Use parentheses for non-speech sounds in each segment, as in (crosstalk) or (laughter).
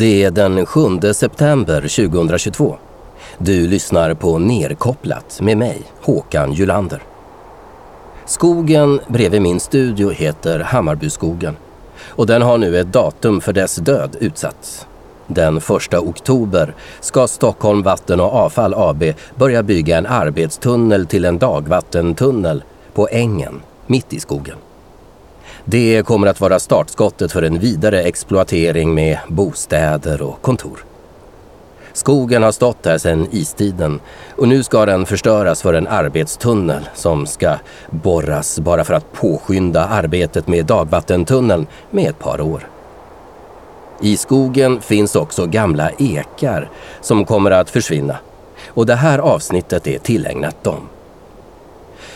Det är den 7 september 2022. Du lyssnar på Nerkopplat med mig, Håkan Julander. Skogen bredvid min studio heter Hammarbyskogen och den har nu ett datum för dess död utsatts. Den 1 oktober ska Stockholm Vatten och Avfall AB börja bygga en arbetstunnel till en dagvattentunnel på ängen mitt i skogen. Det kommer att vara startskottet för en vidare exploatering med bostäder och kontor. Skogen har stått här sedan istiden och nu ska den förstöras för en arbetstunnel som ska borras bara för att påskynda arbetet med dagvattentunneln med ett par år. I skogen finns också gamla ekar som kommer att försvinna och det här avsnittet är tillägnat dem.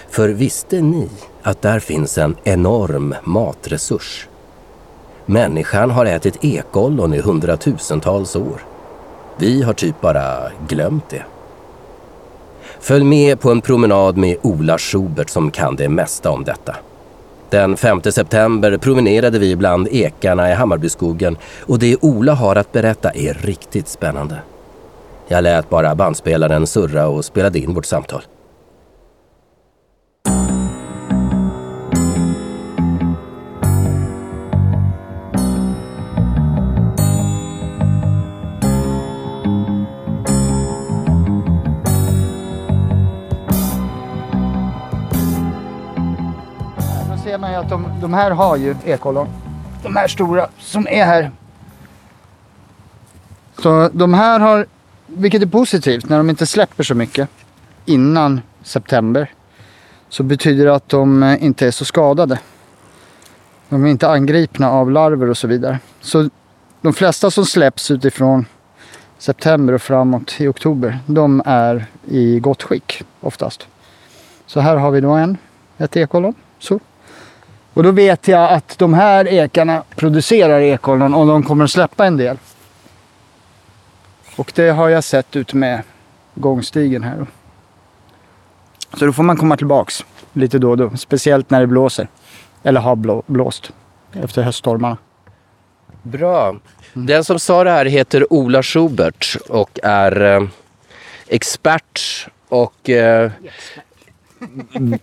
För visste ni att där finns en enorm matresurs? Människan har ätit ekollon i hundratusentals år. Vi har typ bara glömt det. Följ med på en promenad med Ola Schubert som kan det mesta om detta. Den 5 september promenerade vi bland ekarna i Hammarbyskogen och det Ola har att berätta är riktigt spännande. Jag lät bara bandspelaren surra och spelade in vårt samtal. Ju att de, de här har ju ekollon. De här stora som är här. Så de här har, vilket är positivt, när de inte släpper så mycket innan september så betyder det att de inte är så skadade. De är inte angripna av larver och så vidare. Så de flesta som släpps utifrån september och framåt i oktober, de är i gott skick oftast. Så här har vi då en, ett ekollon. Så. Och då vet jag att de här ekarna producerar ekollon och de kommer att släppa en del. Och det har jag sett ut med gångstigen här. Så då får man komma tillbaks lite då och då. Speciellt när det blåser. Eller har blåst efter höststormarna. Bra. Den som sa det här heter Ola Schubert och är eh, expert och eh,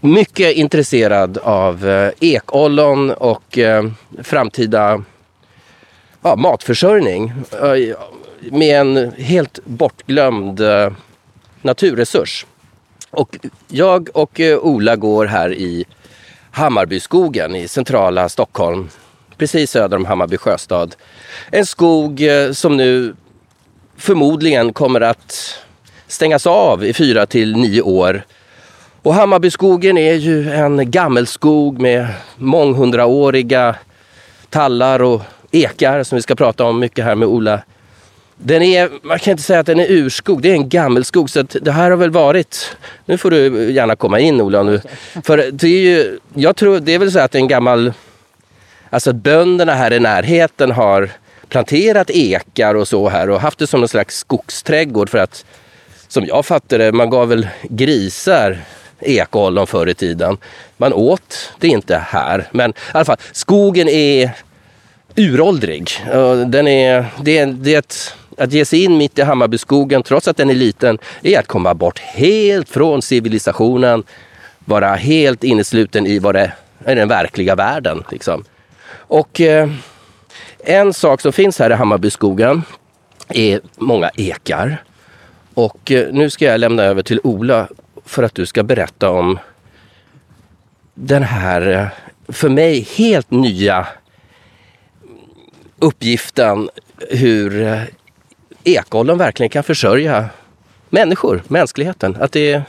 mycket intresserad av eh, ekollon och eh, framtida ja, matförsörjning eh, med en helt bortglömd eh, naturresurs. Och jag och eh, Ola går här i Hammarbyskogen i centrala Stockholm, precis söder om Hammarby sjöstad. En skog eh, som nu förmodligen kommer att stängas av i fyra till nio år. Och Hammarbyskogen är ju en gammelskog med månghundraåriga tallar och ekar som vi ska prata om mycket här med Ola. Den är, man kan inte säga att den är urskog, det är en gammelskog. Så att det här har väl varit, nu får du gärna komma in Ola nu. För det är ju, jag tror, det är väl så att en gammal, alltså att bönderna här i närheten har planterat ekar och så här och haft det som en slags skogsträdgård för att, som jag fattar det, man gav väl grisar ekollon förr i tiden. Man åt det inte här, men i alla fall, skogen är uråldrig. Den är, det, är, det är ett, att ge sig in mitt i Hammarbyskogen, trots att den är liten, är att komma bort helt från civilisationen. Vara helt innesluten i vad det är den verkliga världen. Liksom. Och eh, en sak som finns här i Hammarbyskogen är många ekar. Och eh, nu ska jag lämna över till Ola för att du ska berätta om den här, eh, för mig, helt nya uppgiften hur eh, ekollon verkligen kan försörja människor, mänskligheten. Att det är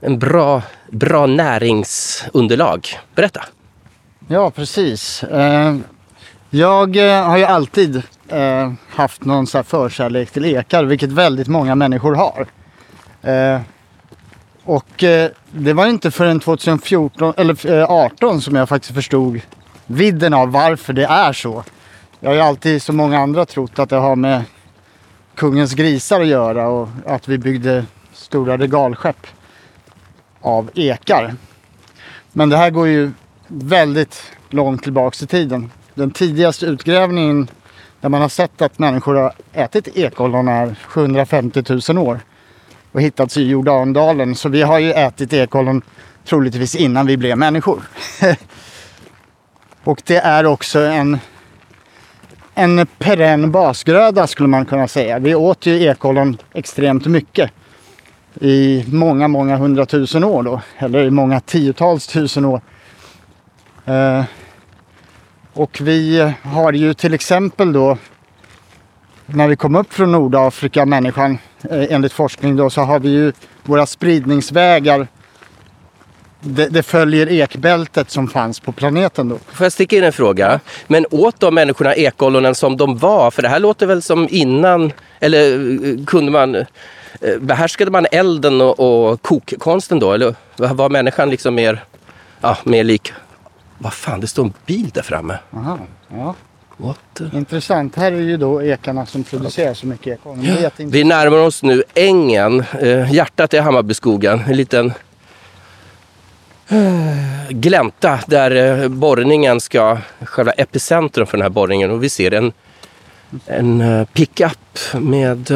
en bra, bra näringsunderlag. Berätta! Ja, precis. Eh, jag har ju alltid haft någon så förkärlek till ekar, vilket väldigt många människor har. Och eh, det var inte förrän 2014, eller eh, 18 som jag faktiskt förstod vidden av varför det är så. Jag har ju alltid, som många andra, trott att det har med kungens grisar att göra och att vi byggde stora regalskepp av ekar. Men det här går ju väldigt långt tillbaks i tiden. Den tidigaste utgrävningen Där man har sett att människor har ätit ekollon är 750 000 år. Och hittats i Jordandalen. Så vi har ju ätit ekollon troligtvis innan vi blev människor. (laughs) och det är också en, en perenn basgröda skulle man kunna säga. Vi åt ju ekollon extremt mycket. I många, många hundratusen år då. Eller i många tiotals tusen år. Eh, och vi har ju till exempel då när vi kom upp från Nordafrika, människan, enligt forskning då, så har vi ju våra spridningsvägar. Det, det följer ekbältet som fanns på planeten då. Får jag sticka in en fråga? Men åt de människorna ekollonen som de var? För det här låter väl som innan, eller eh, kunde man, eh, behärskade man elden och, och kokkonsten då? Eller var människan liksom mer, ja, mer lik vad fan, det står en bil där framme. Aha, ja. The... Intressant. Här är ju då ekarna som producerar så mycket jätteintressant. Vi närmar oss nu ängen, eh, hjärtat i Hammarbyskogen. En liten eh, glänta där eh, borrningen ska, själva epicentrum för den här borrningen. Och vi ser en, en eh, pickup med,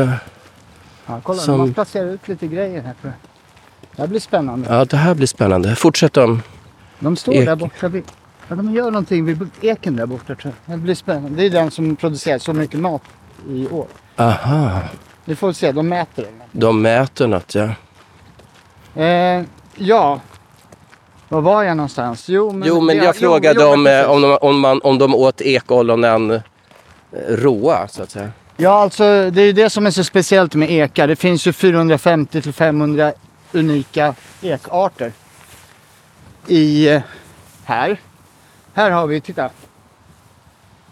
Ja, kolla, som- man placerar ut lite grejer här tror jag. Det här blir spännande. ja det här blir spännande. Fortsätt om. De står Ek. där borta. Vid, ja, de gör någonting vid eken där borta tror jag. Det blir spännande. Det är den som producerar så mycket mat i år. Aha, Vi får se, de mäter den. de mäter något ja. Eh, ja. Var var jag någonstans? Jo, men, Jo men det- jag frågade jo, om, men eh, om, de, om, man, om de åt ekollonen eh, råa så att säga. Ja, alltså det är ju det som är så speciellt med ekar. Det finns ju 450 till 500 unika ekarter. I eh, här. Här har vi, titta.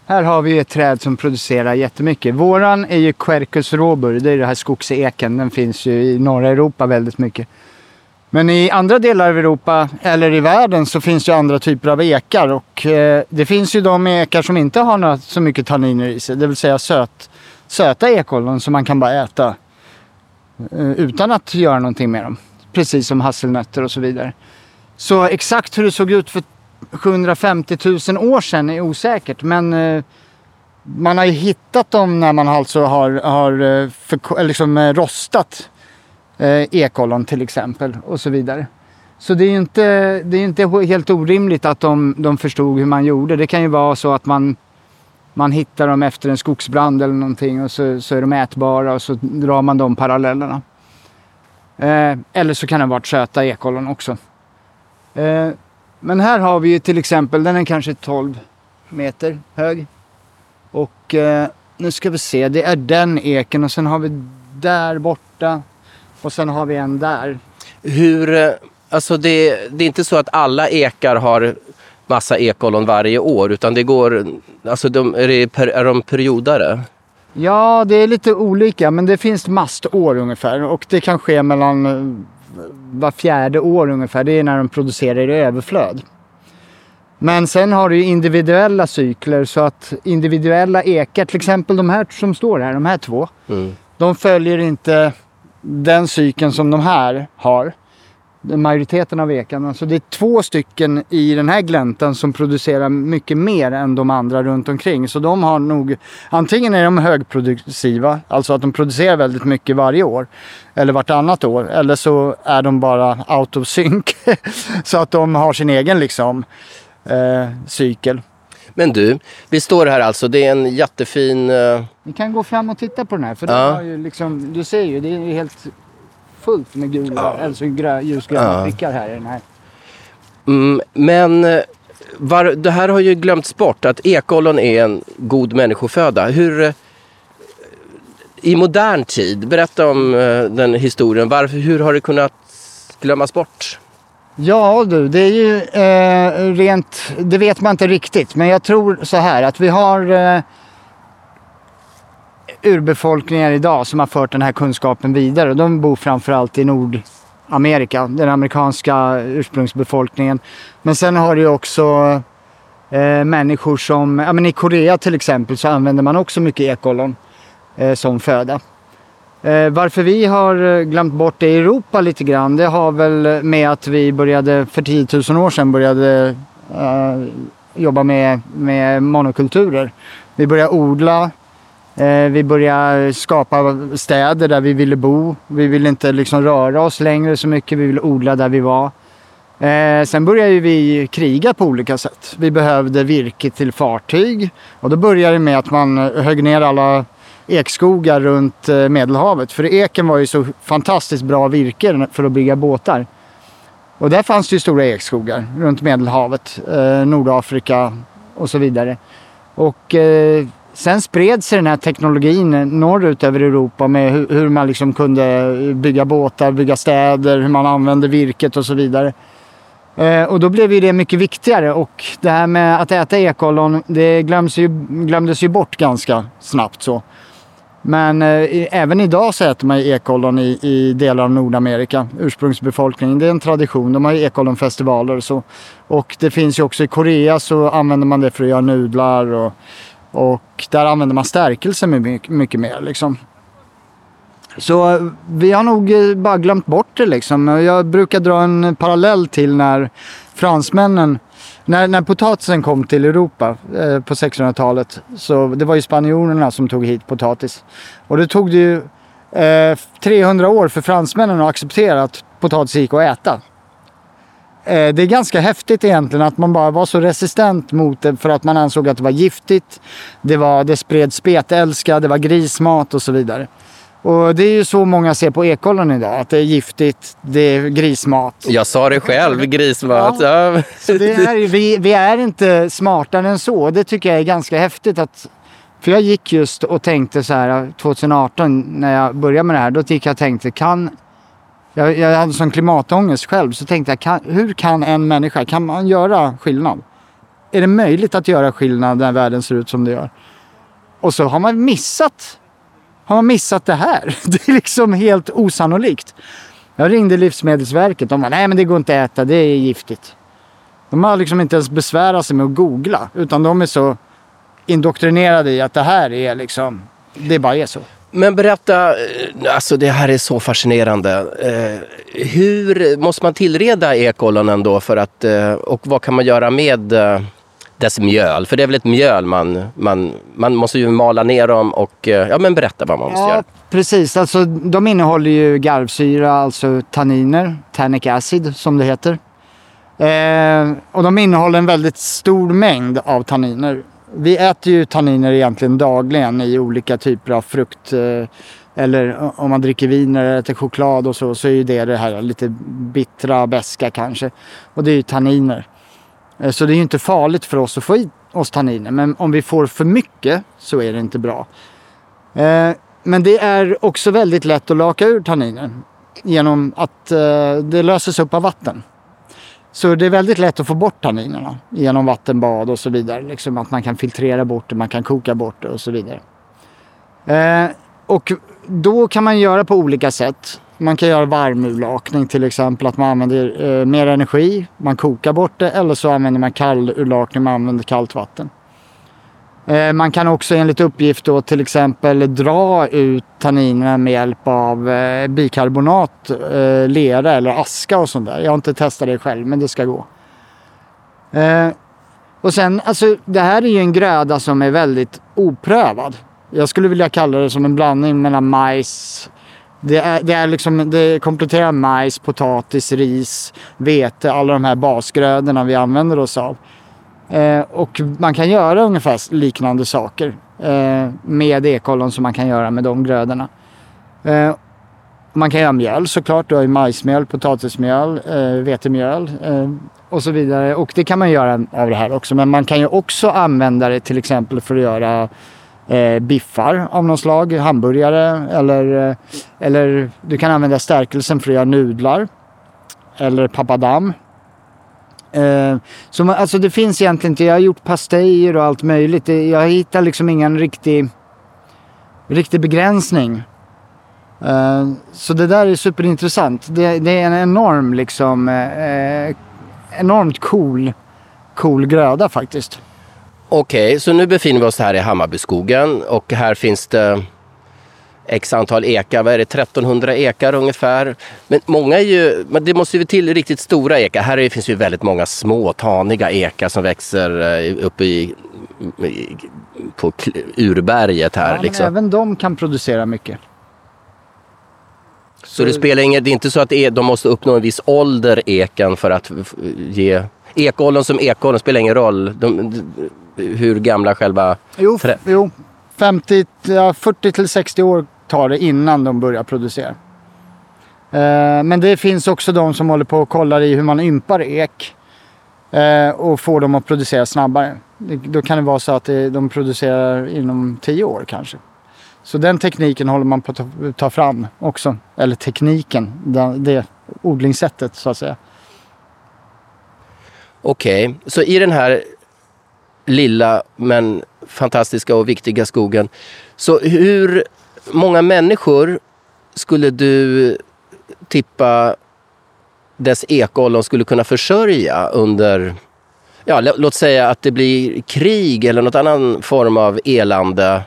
Här har vi ett träd som producerar jättemycket. Våran är ju Quercus robur. Det är den här skogseken. Den finns ju i norra Europa väldigt mycket. Men i andra delar av Europa eller i världen så finns det ju andra typer av ekar. Och eh, det finns ju de ekar som inte har några, så mycket tanniner i sig. Det vill säga söt, söta ekollon som man kan bara äta eh, utan att göra någonting med dem. Precis som hasselnötter och så vidare. Så exakt hur det såg ut för 750 000 år sedan är osäkert. Men eh, man har ju hittat dem när man alltså har, har eh, för, eh, liksom, rostat ekollon till exempel och så vidare. Så det är ju inte, det är inte helt orimligt att de, de förstod hur man gjorde. Det kan ju vara så att man man hittar dem efter en skogsbrand eller någonting och så, så är de ätbara och så drar man de parallellerna. Eh, eller så kan det ha varit söta ekollon också. Eh, men här har vi ju till exempel, den är kanske 12 meter hög. Och eh, nu ska vi se, det är den eken och sen har vi där borta och sen har vi en där. Hur, eh, alltså det, det är inte så att alla ekar har massa ekollon varje år utan det går, alltså de, är, det är de periodare? Ja, det är lite olika, men det finns mastår ungefär och det kan ske mellan eh, var fjärde år ungefär. Det är när de producerar i överflöd. Men sen har du ju individuella cykler så att individuella ekar, till exempel de här som står här, de här två, Mm. de följer inte den cykeln som de här har. Majoriteten av ekarna. Så det är två stycken i den här gläntan som producerar mycket mer än de andra runt omkring. Så de har nog, antingen är de högproduktiva, alltså att de producerar väldigt mycket varje år. Eller vartannat år. Eller så är de bara out of sync. (laughs) så att de har sin egen liksom eh, cykel. Men du, vi står här alltså, det är en jättefin... eh, Ni kan gå fram och titta på den här. För Ja. den har ju liksom, du ser ju, det är helt fullt med gula, Ja. alltså grö, ljusgröna Ja. prickar här i den här. Mm, men eh, var, det här har ju glömts bort att ekollon är en god människoföda. Hur, eh, I modern tid, berätta om eh, den historien. Varför, hur har det kunnat glömmas bort? Ja du, det är ju eh, rent, det vet man inte riktigt. Men jag tror så här att vi har eh, urbefolkningar idag som har fört den här kunskapen vidare. De bor framförallt i Nordamerika, den amerikanska ursprungsbefolkningen. Men sen har du ju också eh, människor som, ja men i Korea till exempel så använder man också mycket ekollon eh, som föda. Eh, varför vi har eh, glömt bort det i Europa lite grann, det har väl med att vi började för 10 000 år sedan började eh, jobba med, med monokulturer. Vi började odla Eh, vi började skapa städer där vi ville bo. Vi ville inte liksom röra oss längre så mycket. Vi ville odla där vi var. Eh, sen började vi kriga på olika sätt. Vi behövde virke till fartyg. Och då började det med att man högg ner alla ekskogar runt eh, Medelhavet. För eken var ju så fantastiskt bra virke för att bygga båtar. Och där fanns det ju stora ekskogar runt Medelhavet, eh, Nordafrika och så vidare. Och eh, sen spred sig den här teknologin norrut över Europa med hur, man liksom kunde bygga båtar, bygga städer, hur man använde virket och så vidare. Eh, och då blev ju det mycket viktigare och det här med att äta ekollon det glöms ju, glömdes ju bort ganska snabbt så. Men eh, även idag så äter man ju ekollon i, i delar av Nordamerika, ursprungsbefolkningen. Det är en tradition, de har ju ekollonfestivaler och så. Och det finns ju också i Korea så använder man det för att göra nudlar och, och där använder man stärkelse mycket, mycket mer liksom. Så eh, vi har nog eh, bara glömt bort det liksom. Jag brukar dra en parallell till när fransmännen när, när potatisen kom till Europa eh, på 1600-talet så det var ju spanjorerna som tog hit potatis. Och det tog det ju eh, 300 år för fransmännen att acceptera att potatis gick att äta. Eh, det är ganska häftigt egentligen att man bara var så resistent mot det för att man ansåg att det var giftigt. Det, var, det spred spetälska, det var grismat och så vidare. Och det är ju så många ser på ekollon idag, att det är giftigt, det är grismat. Jag sa det själv, grismat. Ja. Ja. Så det är, vi, vi är inte smartare än så. Det tycker jag är ganska häftigt. Att, för jag gick just och tänkte så här 2018 när jag började med det här. Då gick jag och tänkte, kan... Jag, jag hade sån klimatångest själv. Så tänkte jag, kan, hur kan en människa, kan man göra skillnad? Är det möjligt att göra skillnad när världen ser ut som det gör? Och så har man missat har man missat det här? (laughs) Det är liksom helt osannolikt. Jag ringde Livsmedelsverket. De bara, nej men det går inte att äta, det är giftigt. De har liksom inte ens besvärat sig med att googla. Utan de är så indoktrinerade i att det här är liksom, det bara är så. Men berätta, eh, alltså det här är så fascinerande. Eh, hur måste man tillreda ekollonen då för att, eh, och vad kan man göra med dess mjöl. För det är väl ett mjöl man, man, man måste ju mala ner dem och ja, men berätta vad man måste ja, göra. Precis, alltså de innehåller ju garvsyra, alltså tanniner, tannic acid som det heter. Eh, och de innehåller en väldigt stor mängd av tanniner. Vi äter ju tanniner egentligen dagligen i olika typer av frukt. Eh, eller om man dricker vin eller äter choklad och så, så är ju det det här lite bittra, beska kanske. Och det är ju tanniner. Eh, så det är ju inte farligt för oss att få i oss tanniner. Men om vi får för mycket så är det inte bra. Eh, men det är också väldigt lätt att laka ur tanniner. Genom att det löses upp av vatten. Så det är väldigt lätt att få bort tanninerna genom vattenbad och så vidare. Liksom att man kan filtrera bort det, man kan koka bort det och så vidare. Eh, och då kan man göra på olika sätt. Man kan göra varmurlakning till exempel, att man använder eh, mer energi, man kokar bort det eller så använder man kallurlakning, man använder kallt vatten. Eh, man kan också enligt uppgift då till exempel dra ut tanninerna med hjälp av eh, bikarbonat, eh, lera eller aska och sånt där. Jag har inte testat det själv men det ska gå. Eh, och sen, alltså det här är ju en gröda som är väldigt oprövad. Jag skulle vilja kalla det som en blandning mellan majs, det, är, det, är liksom, det kompletterar majs, potatis, ris, vete, alla de här basgrödorna vi använder oss av. Eh, och man kan göra ungefär liknande saker eh, med ekollon som man kan göra med de grödorna. Eh, man kan göra mjöl såklart, du har ju majsmjöl, potatismjöl, eh, vetemjöl eh, och så vidare. Och det kan man göra av det här också. Men man kan ju också använda det till exempel för att göra eh, biffar av något slag, hamburgare eller, eh, eller du kan använda stärkelsen för att göra nudlar. Eller papadam. Eh, så man, alltså det finns egentligen inte, jag har gjort pastejer och allt möjligt. Jag hittar liksom ingen riktig, riktig begränsning. Eh, så det där är superintressant. Det, det är en enorm liksom, eh, enormt cool, cool gröda faktiskt. Okej, okay, så nu befinner vi oss här i Hammarbyskogen och här finns det x antal ekar, vad är det, 1300 ekar ungefär. Men många är ju, men det måste ju till riktigt stora ekar. Här finns ju väldigt många små taniga ekar som växer eh, uppe i, på urberget här. Ja, liksom. Även de kan producera mycket. Så det spelar inget, det är inte så att de måste uppnå en viss ålder, eken, för att ge... Ekollon som ekollon spelar ingen roll de, hur gamla själva... Jo, jo 50, 40 till 60 år tar det innan de börjar producera. Eh, men det finns också de som håller på och kollar i hur man ympar ek eh, och får dem att producera snabbare. Då kan det vara så att de producerar inom tio år kanske. Så den tekniken håller man på att ta fram också. Eller tekniken, det odlingssättet så att säga. Okej, okay. så i den här lilla men fantastiska och viktiga skogen. Så hur många människor skulle du tippa dess ekollon skulle kunna försörja under, ja låt säga att det blir krig eller något annan form av elände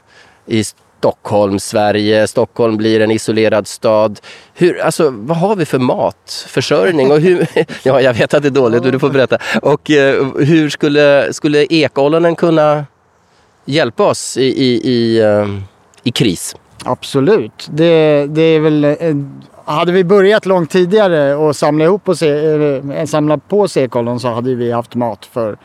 i Stockholm, Sverige. Stockholm blir en isolerad stad. Hur, alltså, vad har vi för matförsörjning? Och hur, (laughs) ja, jag vet att det är dåligt, du får berätta. Och eh, hur skulle, skulle ekollonen kunna hjälpa oss i, i, i, eh, i kris? Absolut. Det, det är väl... Eh, hade vi börjat långt tidigare och samla, ihop och se, eh, eh, samla på sig ekollon så hade vi haft mat för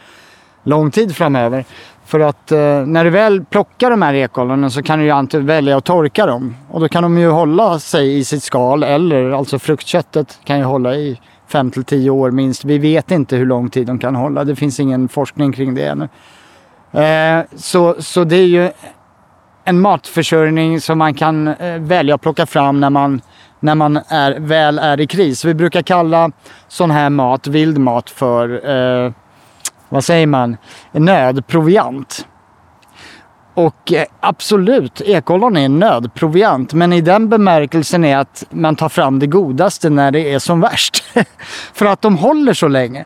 lång tid framöver. För att eh, när du väl plockar de här ekollonen så kan du ju alltid välja att torka dem. Och då kan de ju hålla sig i sitt skal eller alltså fruktköttet kan ju hålla i 5 till 10 år minst. Vi vet inte hur lång tid de kan hålla. Det finns ingen forskning kring det ännu. Eh, så, så det är ju en matförsörjning som man kan eh, välja att plocka fram när man, när man är, väl är i kris. Vi brukar kalla sån här mat, vild mat, för eh, vad säger man, nödproviant. Och eh, absolut, ekollon är nödproviant, men i den bemärkelsen är att man tar fram det godaste när det är som värst. (laughs) För att de håller så länge.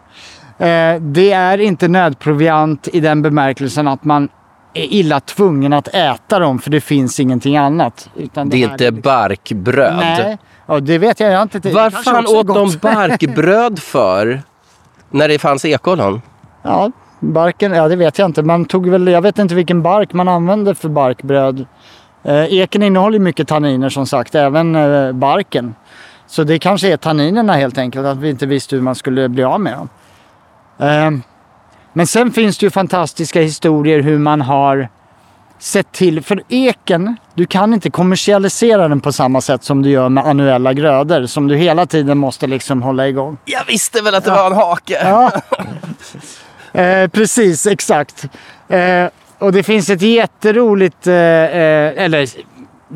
Eh, det är inte nödproviant i den bemärkelsen att man är illa tvungen att äta dem för det finns ingenting annat. Utan det, det är inte är... barkbröd? Nej, och det vet jag, jag inte. Vad fan åt de (laughs) barkbröd för? När det fanns ekollon? Ja, barken, ja det vet jag inte. Man tog väl, jag vet inte vilken bark man använde för barkbröd. Eh, eken innehåller mycket tanniner som sagt, även eh, barken. Så det kanske är tanninerna helt enkelt, att vi inte visste hur man skulle bli av med dem. Eh, men sen finns det ju fantastiska historier hur man har sett till, för eken, du kan inte kommersialisera den på samma sätt som du gör med annuella grödor som du hela tiden måste liksom hålla igång. Jag visste väl att det ja. var en hake! Ja. (laughs) Eh, precis, exakt. Eh, och det finns ett jätteroligt, eh, eh eller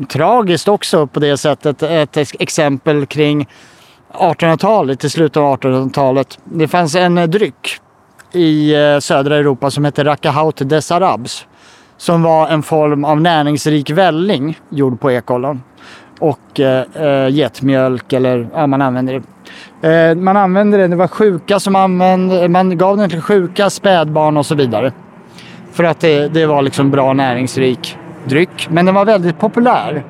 tragiskt också på det sättet, ett exempel kring 1800-talet, i slutet av 1800-talet. Det fanns en dryck i eh, södra Europa som hette Rakahaut des Arabs. Som var en form av näringsrik välling gjord på ekollon. Och eh, eh getmjölk eller ja, man använde det Eh, man använde det, det var sjuka som använde, man gav den till sjuka, spädbarn och så vidare. För att det, det var liksom bra näringsrik dryck. Men den var väldigt populär.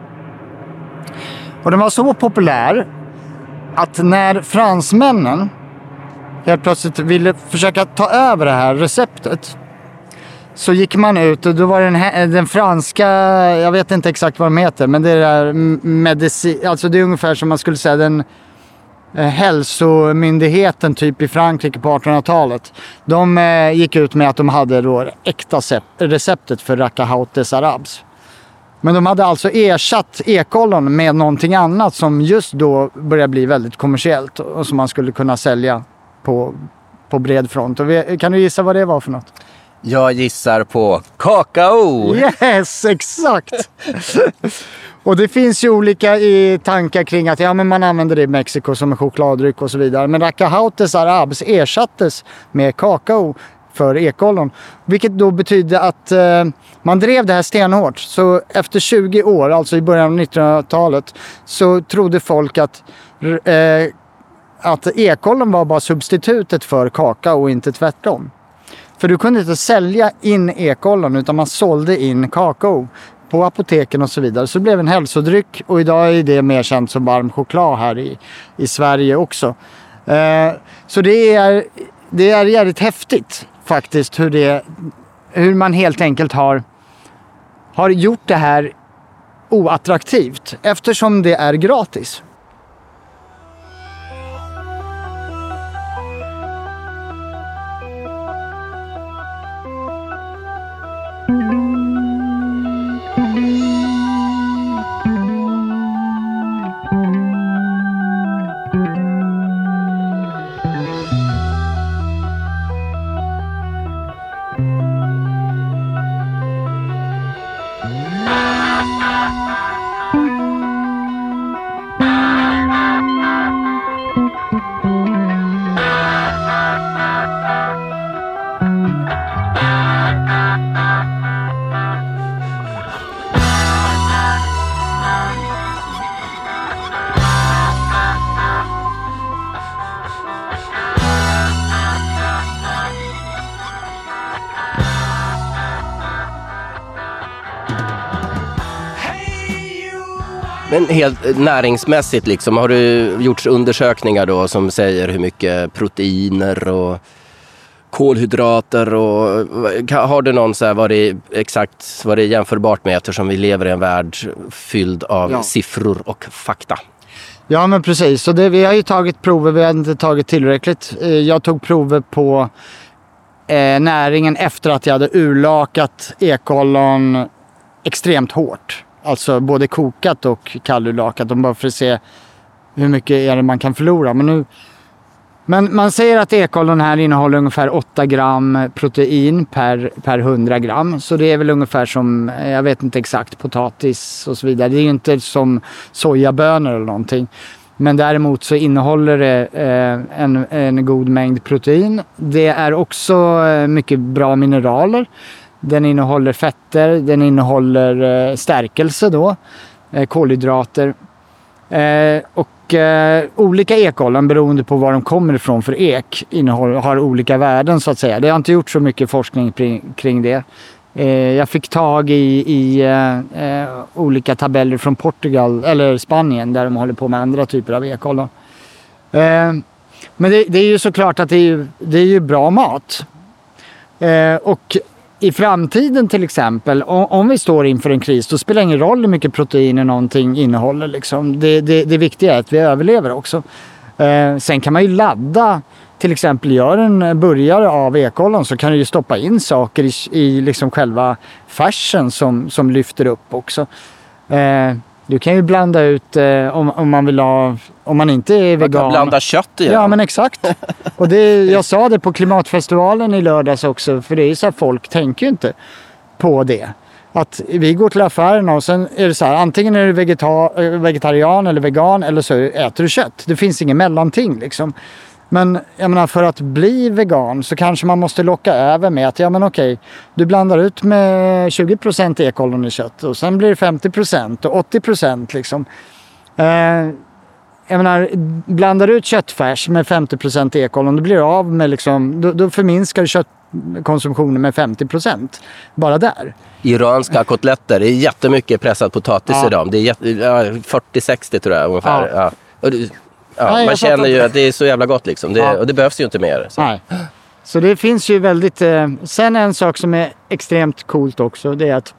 Och den var så populär att när fransmännen helt plötsligt ville försöka ta över det här receptet så gick man ut och då var den, här, den franska, jag vet inte exakt vad de heter, men det är medicin, alltså det är ungefär som man skulle säga den Eh, hälsomyndigheten typ i Frankrike på 1800-talet. De eh, gick ut med att de hade då äkta receptet för Rakahautes arabs. Men de hade alltså ersatt ekollon med någonting annat som just då började bli väldigt kommersiellt och som man skulle kunna sälja på, på bred front. Vi, kan du gissa vad det var för något? Jag gissar på kakao! Yes, exakt! Och det finns ju olika i tankar kring att ja, men man använder det i Mexiko som en chokladdryck och så vidare. Men Racahautes arabs ersattes med kakao för ekollon. Vilket då betydde att eh, man drev det här stenhårt. Så efter 20 år, alltså i början av 1900-talet, så trodde folk att, eh, att ekollon var bara substitutet för kakao och inte tvärtom. För du kunde inte sälja in ekollon utan man sålde in kakao. på apoteken och så vidare. Så det blev en hälsodryck och idag är det mer känt som varm choklad här i, i Sverige också. Eh, så det är, det är jävligt häftigt faktiskt hur, det, hur man helt enkelt har, har gjort det här oattraktivt eftersom det är gratis. Men helt näringsmässigt liksom, har det gjorts undersökningar då som säger hur mycket proteiner och kolhydrater och har du någon så här vad det är exakt vad det är jämförbart med eftersom vi lever i en värld fylld av Ja. siffror och fakta? Ja men precis, så det, vi har ju tagit prover, vi har inte tagit tillräckligt. Eh, Jag tog prover på eh, näringen efter att jag hade urlakat ekollon extremt hårt. Alltså både kokat och kallurlakat, bara för att se hur mycket är det man kan förlora. Men, nu, men man säger att ekollon här innehåller ungefär 8 gram protein per, per 100 gram. Så det är väl ungefär som, eh, jag vet inte exakt, potatis och så vidare. Det är ju inte som sojabönor eller någonting. Men däremot så innehåller det eh, en, en god mängd protein. Det är också eh, mycket bra mineraler. Den innehåller fetter, den innehåller eh, stärkelse då, eh, kolhydrater. Eh, och eh, olika ekollon beroende på var de kommer ifrån för ek innehåller, har olika värden så att säga. Det har inte gjort så mycket forskning kring, kring det. Eh, jag fick tag i, i eh, eh, olika tabeller från Portugal eller Spanien där de håller på med andra typer av ekollon. Eh, men det, det är ju såklart att det är, det är ju bra mat. Eh, och i framtiden till exempel, om, om vi står inför en kris, då spelar det ingen roll hur mycket proteiner någonting innehåller. Liksom. Det, det, det viktiga är att vi överlever också. Eh, sen kan man ju ladda, till exempel gör en burgare av ekollon så kan du ju stoppa in saker i, i liksom själva färsen som, som lyfter upp också. Eh, du kan ju blanda ut eh, om, om man vill ha, om man inte är Man kan vegan. blanda kött igen. Ja men exakt. (laughs) Och det, jag sa det på klimatfestivalen i lördags också. För det är så här, folk tänker ju inte på det. Att vi går till affärerna och sen är det så här, antingen är du vegeta- eh, vegetarian eller vegan eller så äter du kött. Det finns ingen mellanting liksom. Men jag menar för att bli vegan så kanske man måste locka över med att ja men okej, du blandar ut med 20% ekollon i kött och sen blir det 50% och 80% liksom. Eh, jag menar, blandar du ut köttfärs med 50% ekollon, då blir du av med liksom, då, då förminskar du köttkonsumtionen med 50%. Bara där. Iranska kotletter, det är jättemycket pressad potatis Ja. i dem. Det är jätte, ja, 40-60 tror jag ungefär. Ja. Ja. Ja, Nej, man känner ju att det är så jävla gott liksom. Det, Ja. Och det behövs ju inte mer. Så. Nej. Så det finns ju väldigt... Eh, sen en sak som är extremt coolt också, det är att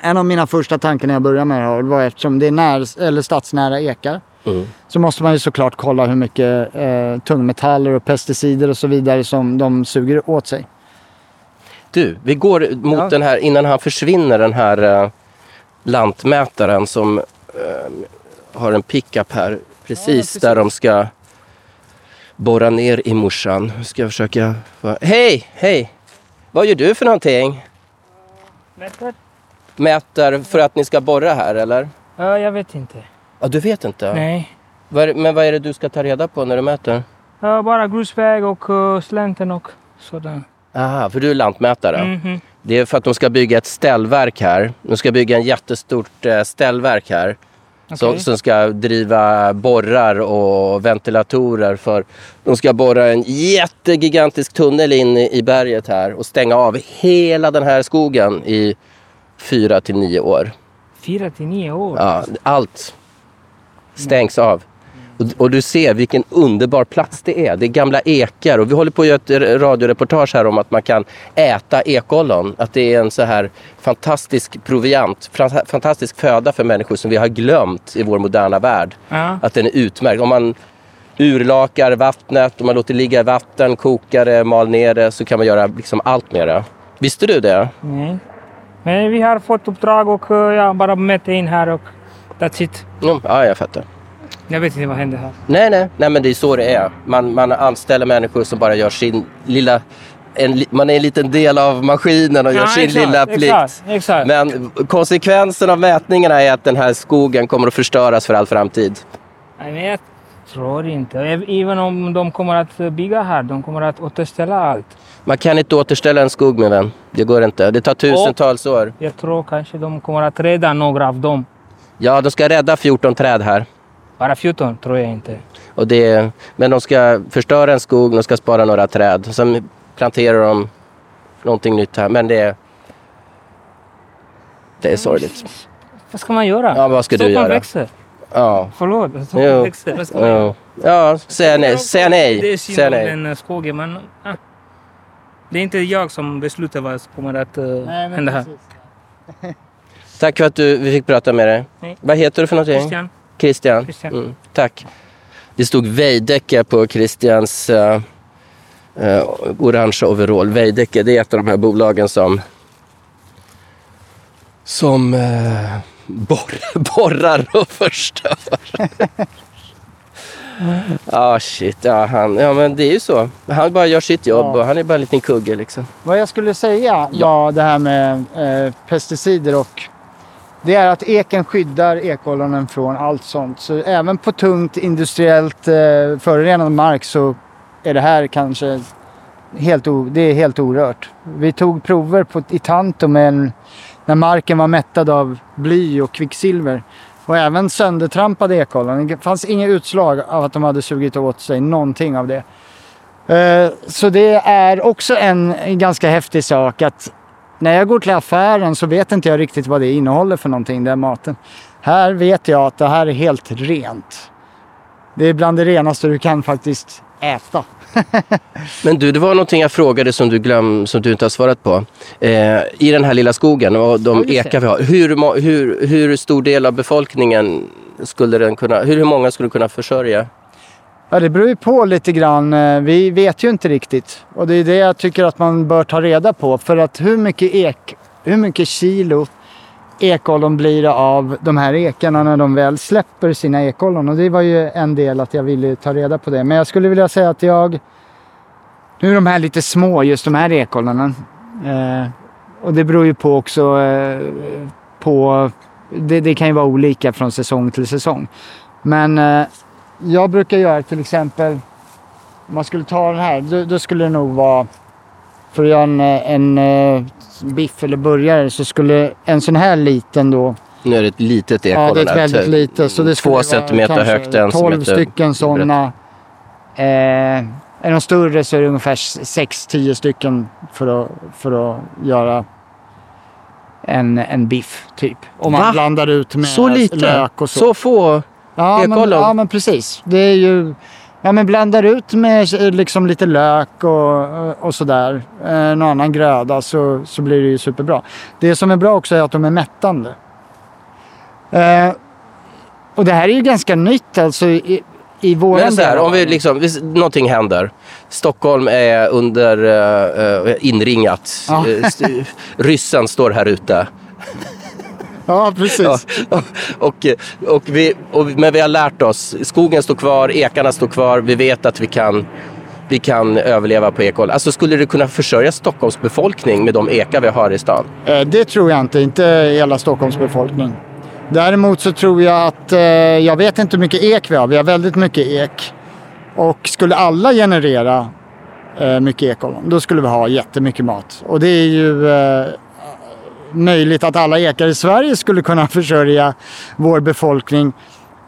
en av mina första tankar när jag började med det här var eftersom det är när, eller stadsnära ekar Mm. så måste man ju såklart kolla hur mycket eh, tungmetaller och pesticider och så vidare som de suger åt sig. Du, vi går mot Ja. den här, innan han försvinner, den här uh, lantmätaren som eh, har en pickup här. Precis, precis. där de ska borra ner i morsan. Nu ska jag försöka... Hej, hej! Vad gör du för någonting? Mäter? Mäter för att ni ska borra här eller? Ja, jag vet inte. Ja, du vet inte? Nej. Men vad är det du ska ta reda på när du mäter? Ja, bara grusväg och uh, slänten och sådär. Aha, för du är lantmätare. Mhm. Det är för att de ska bygga ett ställverk här. De ska bygga en jättestort eh, ställverk här. Som, Okej. som ska driva borrar och ventilatorer för de ska borra en jättegigantisk tunnel in i, i berget här och stänga av hela den här skogen i fyra till nio år. Fyra till nio år. Ja, allt stängs av. Och, och du ser vilken underbar plats det är. Det är gamla ekar och vi håller på att göra ett radioreportage här om att man kan äta ekollon. Att det är en så här fantastisk proviant, fantastisk föda för människor som vi har glömt i vår moderna värld. Ja. Att den är utmärkt. Om man urlakar vattnet, om man låter ligga i vatten, kokar det, mal ner det så kan man göra liksom allt med det. Visste du det? Nej. Men vi har fått uppdrag och eh, jag bara mätte in här och that's it. Mm, ja, jag fattar. Jag vet inte vad händer här. Nej, nej, nej, men det är så det är. Man, man anställer människor som bara gör sin lilla... En, man är en liten del av maskinen och gör sin exakt, lilla plikt. Exakt, exakt. Men konsekvensen av mätningarna är att den här skogen kommer att förstöras för all framtid. Nej, jag tror inte. Äv- Även om de kommer att bygga här, de kommer att återställa allt. Man kan inte återställa en skog min vän. Det går inte. Det tar tusentals år. Jag tror kanske de kommer att rädda några av dem. Ja, de ska rädda 14 träd här. Bara 14 tror jag inte. Och det, men de ska förstöra en skog, de ska spara några träd. Sen planterar de någonting nytt här. Men det är... Det är sorgligt. Vad ska man göra? Ja, vad ska du Stockholm göra? växer. Ja. Förlåt. Stockholm växer. Vad ska man göra? Ja, säga nej. Säga Det nej. är Säga synd om den eh, skogen, men... ah. Det är inte jag som beslutar vad som kommer att uh, hända här. Tack för att du, vi fick prata med dig. Nej. Vad heter du för någonting? Christian? Christian. Christian. Mm, tack. Det stod Veidekke på Christians uh, uh, orangea overall. Veidekke, det är ett av de här bolagen som som uh, borrar, (laughs) borrar och förstör. Ja, (laughs) shit. Ja, han, ja, men det är ju så. Han bara gör sitt jobb Ja. och han är bara en liten kugge liksom. Vad jag skulle säga var det här med eh, pesticider och det är att eken skyddar ekollonen från allt sånt. Så även på tungt industriellt eh, förorenad mark så är det här kanske helt, o, det är helt orört. Vi tog prover på, i Tanto med en, när marken var mättad av bly och kvicksilver. Och även söndertrampade ekollon. Det fanns inga utslag av att de hade sugit åt sig någonting av det. Eh, Så det är också en ganska häftig sak att när jag går till affären så vet inte jag riktigt vad det innehåller för någonting, den maten. Här vet jag att det här är helt rent. Det är bland det renaste du kan faktiskt äta. (laughs) Men du, det var någonting jag frågade som du, glöm, som du inte har svarat på. Eh, I den här lilla skogen och de Ja, ekar vi har. Hur, hur, hur stor del av befolkningen skulle den kunna, hur, hur många skulle kunna försörja? Ja, det beror ju på lite grann. Eh, vi vet ju inte riktigt. Och det är det jag tycker att man bör ta reda på. För att hur mycket ek, hur mycket kilo ekollon blir det av de här ekarna när de väl släpper sina ekollon? Och det var ju en del att jag ville ta reda på det. Men jag skulle vilja säga att jag... Nu är de här lite små, just de här ekollonen. Eh, och det beror ju på också eh, på... Det, det kan ju vara olika från säsong till säsong. Men eh, jag brukar göra till exempel, om man skulle ta den här, då, då skulle det nog vara, för att göra en, eh, en eh, biff eller burgare så skulle en sån här liten då, Nu är det ett litet ekollon. ja det är ett väldigt typ litet. Så det Två centimeter högt, en 12 centimeter stycken sådana. Eh, är de större så är det ungefär 6-10 stycken för att, för att göra en, en biff typ. Om man Va? blandar ut med Så lite? lök och så. Så få? Ja men, ja men precis. Det är ju... Ja men blandar ut med eh, liksom lite lök och, och sådär. Eh, någon annan gröda så, så blir det ju superbra. Det som är bra också är att de är mättande. Eh, och det här är ju ganska nytt alltså i, i våran Men så här, om vi liksom, hvis någonting händer. Stockholm är under uh, inringat. Ja. Eh, (laughs) ryssen står här ute. Ja precis. Ja, och, och vi, och, men vi har lärt oss. Skogen står kvar, ekarna står kvar. Vi vet att vi kan, vi kan överleva på ekoll. Alltså skulle det kunna försörja Stockholms befolkning med de ekar vi har i stan? Eh, Det tror jag inte, inte hela Stockholms befolkning. Däremot så tror jag att, eh, jag vet inte hur mycket ek vi har, vi har väldigt mycket ek. Och skulle alla generera eh, mycket ekollon, då skulle vi ha jättemycket mat. Och det är ju möjligt att alla ekar i Sverige skulle kunna (laughs) försörja vår befolkning.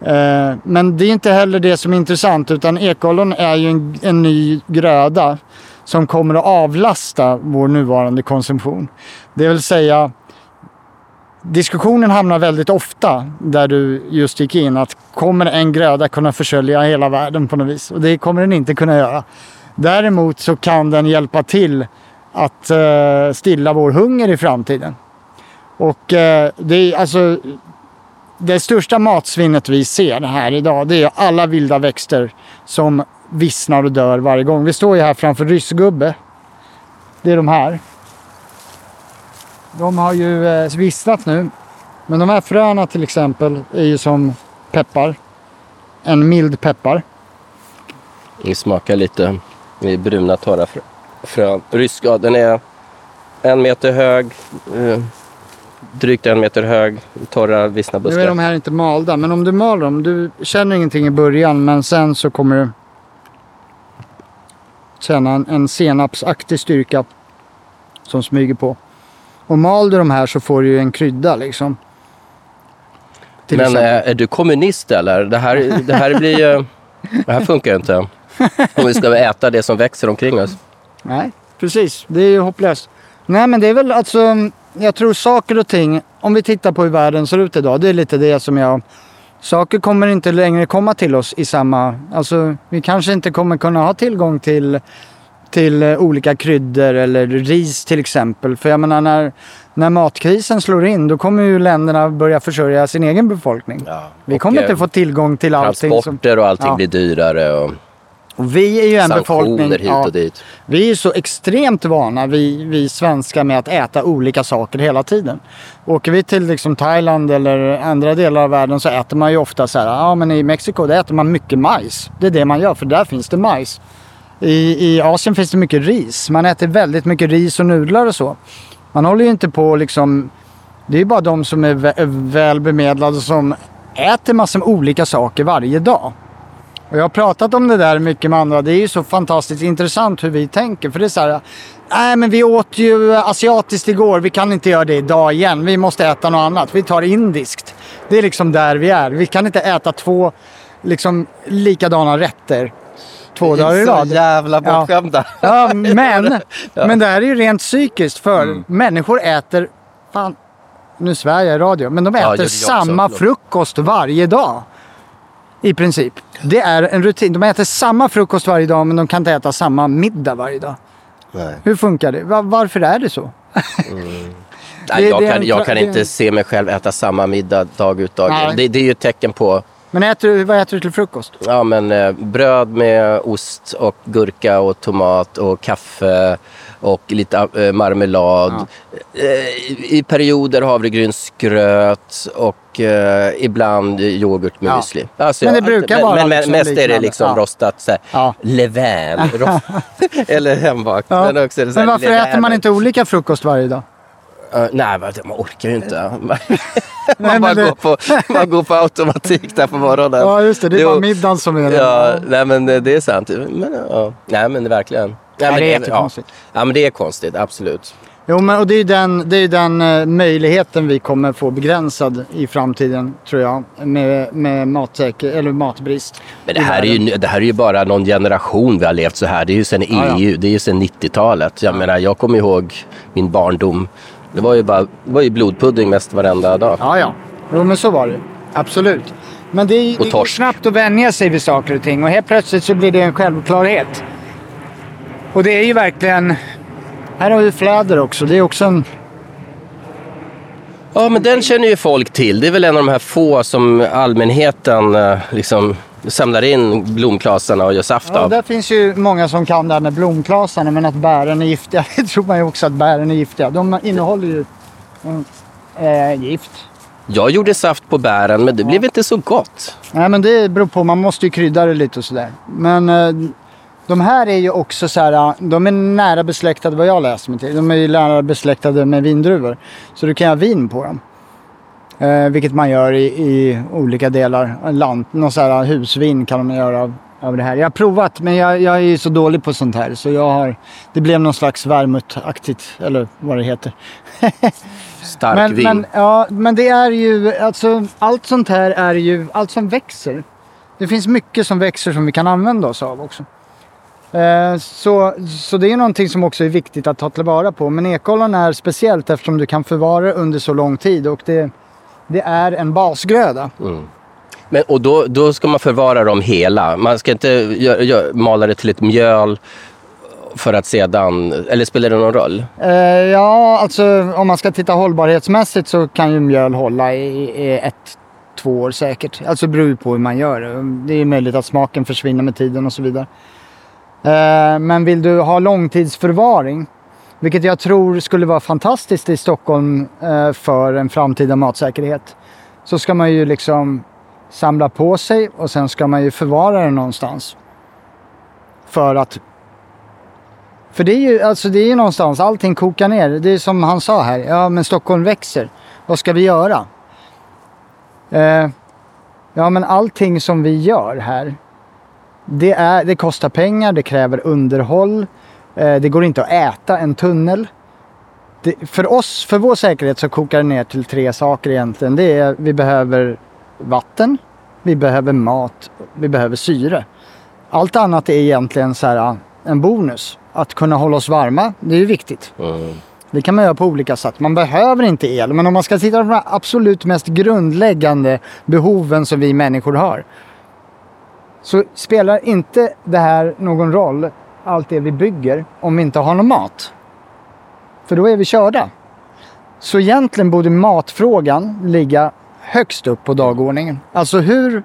Eh, men det är inte heller det som är intressant, utan ekollon är ju en, en ny gröda som kommer att avlasta vår nuvarande konsumtion. Det vill säga, diskussionen hamnar väldigt ofta där du just gick in att kommer en gröda kunna försörja hela världen på något vis? Och det kommer den inte kunna göra. Däremot så kan den hjälpa till att eh, stilla vår hunger i framtiden. Och eh, det är alltså det största matsvinnet vi ser här idag, det är alla vilda växter som vissnar och dör varje gång. Vi står ju här framför ryssgubbe. Det är de här. De har ju eh, vissnat nu. Men de här fröna till exempel är ju som peppar. En mild peppar. Det smakar lite i bruna torra frön. Rysk, ja, den är en meter hög. Eh, drygt en meter hög. Torra vissna Nu är buskar. de här inte malda, men om du mal dem, du känner ingenting i början men sen så kommer du känna en, en senapsaktig styrka som smyger på. Och mal du de här så får du ju en krydda liksom. Till Men exempel. eh, är du kommunist eller? Det här, det här blir ju... (laughs) Det här funkar ju inte. Om vi ska äta det som växer omkring oss. Nej, precis. Det är ju hopplöst. Nej, men det är väl alltså, jag tror saker och ting, om vi tittar på hur världen ser ut idag, det är lite det som jag... Saker kommer inte längre komma till oss i samma... Alltså, vi kanske inte kommer kunna ha tillgång till, till eh, olika kryddor eller ris till exempel. För jag menar, när, när matkrisen slår in, då kommer ju länderna börja försörja sin egen befolkning. Vi Och, kommer eh, inte få tillgång till allting. Som, Transporter och allting Ja. blir dyrare och och vi är ju en befolkning... sanktioner hit ja, och dit. vi är så extremt vana, vi, vi svenskar, med att äta olika saker hela tiden. Åker vi till liksom Thailand eller andra delar av världen så äter man ju ofta så här, ja men i Mexiko där äter man mycket majs. Det är det man gör, för där finns det majs. I, I Asien finns det mycket ris. Man äter väldigt mycket ris och nudlar och så. Man håller ju inte på liksom... Det är ju bara de som är vä- väl bemedlade som äter massor med olika saker varje dag. Och jag har pratat om det där mycket med andra. Det är ju så fantastiskt intressant hur vi tänker. För det är så här, nej men vi åt ju asiatiskt igår, vi kan inte göra det idag igen. Vi måste äta något annat. Vi tar indiskt. Det är liksom där vi är. Vi kan inte äta två liksom likadana rätter två dagar i rad. jävla Ja. bortskämda. Ja, men, (laughs) men det här är ju rent psykiskt för människor äter, fan, nu svär jag i radio, men de Ja, äter också, samma frukost varje dag. I princip. Det är en rutin. De äter samma frukost varje dag men de kan inte äta samma middag varje dag. Nej. Hur funkar det? Va- varför är det så? (laughs) Nej, Det- jag det kan, jag kan inte se mig själv äta samma middag dag ut dag Nej. Det, det är ju ett tecken på Men äter du, vad äter du till frukost? ja, men, eh, bröd med ost och gurka och tomat och kaffe och lite eh, marmelad. Eh, i, I perioder havregrynsgröt och eh, ibland yoghurt med Ja. müsli. Alltså, Men det jag- brukar men, vara Men, liksom mest är det liknande. liksom Ja. rostat så här, Ja. levain. (laughs) ro- (laughs) Eller hembakt. Ja. Men, Men varför levain. äter man inte olika frukost varje dag? Eh, nej, man orkar ju inte. (laughs) Man, Nej, bara det- går på, man går på automatik där på morgonen. Ja just det, det är Jo. bara middagen som är det. Ja, nej men det är sant. Men, ja. Nej men det är verkligen. Nej, men det är ja. jättekonstigt. Ja men det är konstigt, absolut. Jo, men och det är den, det är den eh, möjligheten vi kommer få begränsad i framtiden, tror jag, med, med matsäker, eller matbrist. Men det här, är ju, det här är ju bara någon generation vi har levt så här. Det är ju sedan Ja, ja. EU, det är ju sedan 90-talet. Jag menar, jag kommer ihåg min barndom. Det var ju, bara, det var ju blodpudding mest varenda dag. Ja, ja. Jo, men så var det. Absolut. Men det är, det är snabbt att vänja sig vid saker och ting och helt plötsligt så blir det en självklarhet. Och det är ju verkligen... Här har vi fläder också. Det är också en... Ja, men den känner ju folk till. Det är väl en av de här få som allmänheten eh, liksom samlar in blomklasarna och gör saft Ja, av. där finns ju många som kan det här med blomklasarna men att bären är giftiga. (laughs) Det tror man ju också att bären är giftiga. De innehåller ju eh, gift. Jag gjorde saft på bären, men det blev inte så gott. Nej men det beror på, man måste ju krydda det lite och sådär. Men eh, de här är ju också så här, de är nära besläktade vad jag läst mig till. De är ju nära besläktade med vindruvor. Så du kan göra vin på dem. Eh, vilket man gör i, i olika delar land. Någon så här husvin kan man göra av, av det här. Jag har provat men jag, jag är ju så dålig på sånt här. Så jag har, det blev någon slags vermutaktigt, eller vad det heter. (laughs) Stark Men, vin. men, ja, men det är ju, alltså allt sånt här är ju, allt som växer. Det finns mycket som växer som vi kan använda oss av också. Eh, Så, så det är någonting som också är viktigt att ta tillvara på. Men ekollon är speciellt eftersom du kan förvara under så lång tid och det, det är en basgröda. Men, och då, då ska man förvara dem hela. Man ska inte gö- gö- mala det till ett mjöl för att sedan... Eller spelar det någon roll? Eh, ja, alltså om man ska titta hållbarhetsmässigt så kan ju mjöl hålla i, i ett, två år säkert. Alltså beror ju på hur man gör det. Det är möjligt att smaken försvinner med tiden och så vidare. Eh, men vill du ha långtidsförvaring, vilket jag tror skulle vara fantastiskt i Stockholm eh, för en framtida matsäkerhet, så ska man ju liksom samla på sig och sen ska man ju förvara den någonstans. För att för det är ju alltså det är ju någonstans, allting kokar ner. Det är som han sa här, ja men Stockholm växer. Vad ska vi göra? Eh, ja men allting som vi gör här, det, är, det kostar pengar, det kräver underhåll. Eh, det går inte att äta en tunnel. Det, för oss, för vår säkerhet så kokar det ner till tre saker egentligen. Det är, vi behöver vatten, vi behöver mat, vi behöver syre. Allt annat är egentligen så här, en bonus. Att kunna hålla oss varma, det är ju viktigt. Mm. Det kan man göra på olika sätt. Man behöver inte el, men om man ska titta på de absolut mest grundläggande behoven som vi människor har. Så spelar inte det här någon roll, allt det vi bygger, om vi inte har någon mat. För då är vi körda. Så egentligen borde matfrågan ligga högst upp på dagordningen. Alltså hur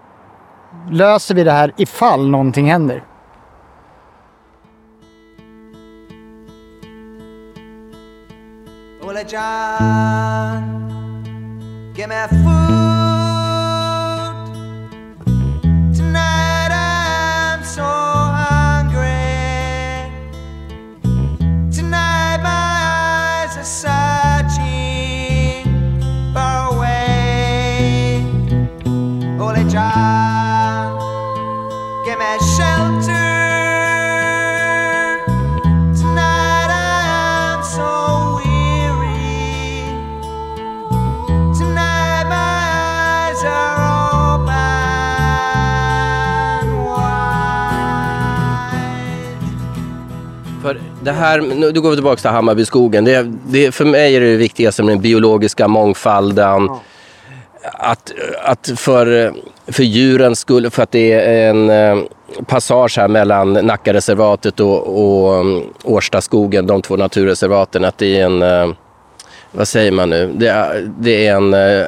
löser vi det här ifall någonting händer? Well, John, give me food. Det här, nu då går vi tillbaka till Hammarbyskogen. Det, det, för mig är det viktigaste med den biologiska mångfalden. Att, att för, för djurens skull, för att det är en eh, passage här mellan Nackareservatet och, och um, Årstaskogen, de två naturreservaten, att det är en, eh, vad säger man nu, det är, det är en eh,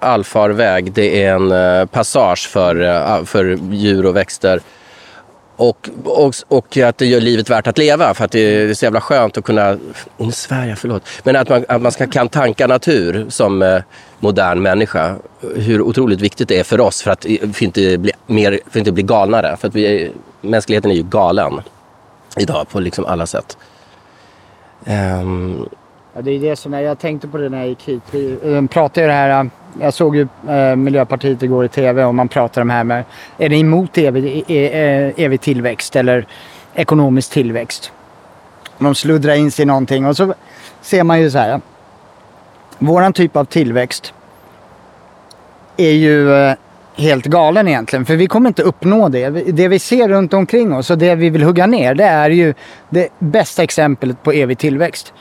allfarväg, det är en passage för, för djur och växter. Och, och, och att det gör livet värt att leva för att det är så jävla skönt att kunna, nu svär jag, förlåt, men att man, att man ska, kan tanka natur som eh, modern människa. Hur otroligt viktigt det är för oss för att eh, för inte bli, mer, för inte bli galnare. För att vi, mänskligheten är ju galen idag på liksom alla sätt. Um, Ja, det är det som jag, jag tänkte på det när jag gick hit. Vi eh, pratade ju det här, eh, jag såg ju eh, Miljöpartiet igår i tv och man pratar om det här med, är ni emot evig, e, e, eh, evig tillväxt eller ekonomisk tillväxt? De sluddrar in sig i någonting och så ser man ju så här. Våran typ av tillväxt är ju eh, helt galen egentligen. För vi kommer inte uppnå det. Det vi ser runt omkring oss och det vi vill hugga ner det är ju det bästa exemplet på evig tillväxt.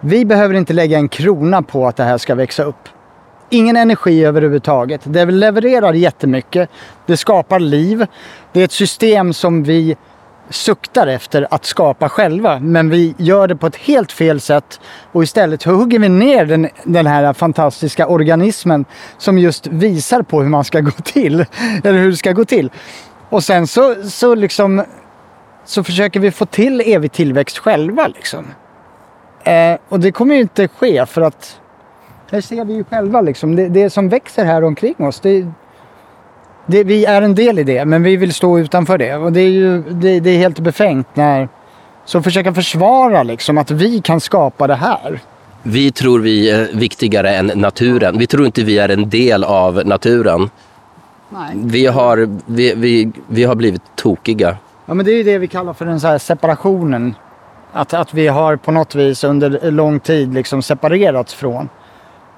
Vi behöver inte lägga en krona på att det här ska växa upp. Ingen energi överhuvudtaget. Det levererar jättemycket. Det skapar liv. Det är ett system som vi suktar efter att skapa själva. Men vi gör det på ett helt fel sätt. Och istället hugger vi ner den, den här fantastiska organismen som just visar på hur man ska gå till. (laughs) Eller hur det ska gå till. Och sen så, så liksom så försöker vi få till evig tillväxt själva liksom. Eh, och det kommer ju inte ske för att det ser vi ju själva liksom. Det, det som växer här omkring oss. Det, det, vi är en del i det men vi vill stå utanför det. Och det är ju det, det är helt befängt när så försöka försvara liksom att vi kan skapa det här. vi tror vi är viktigare än naturen. Vi tror inte vi är en del av naturen. Nej. Vi har, vi, vi, vi har blivit tokiga. Ja men det är ju det vi kallar för den så här separationen. Att, att vi har på något vis under lång tid liksom separerats från,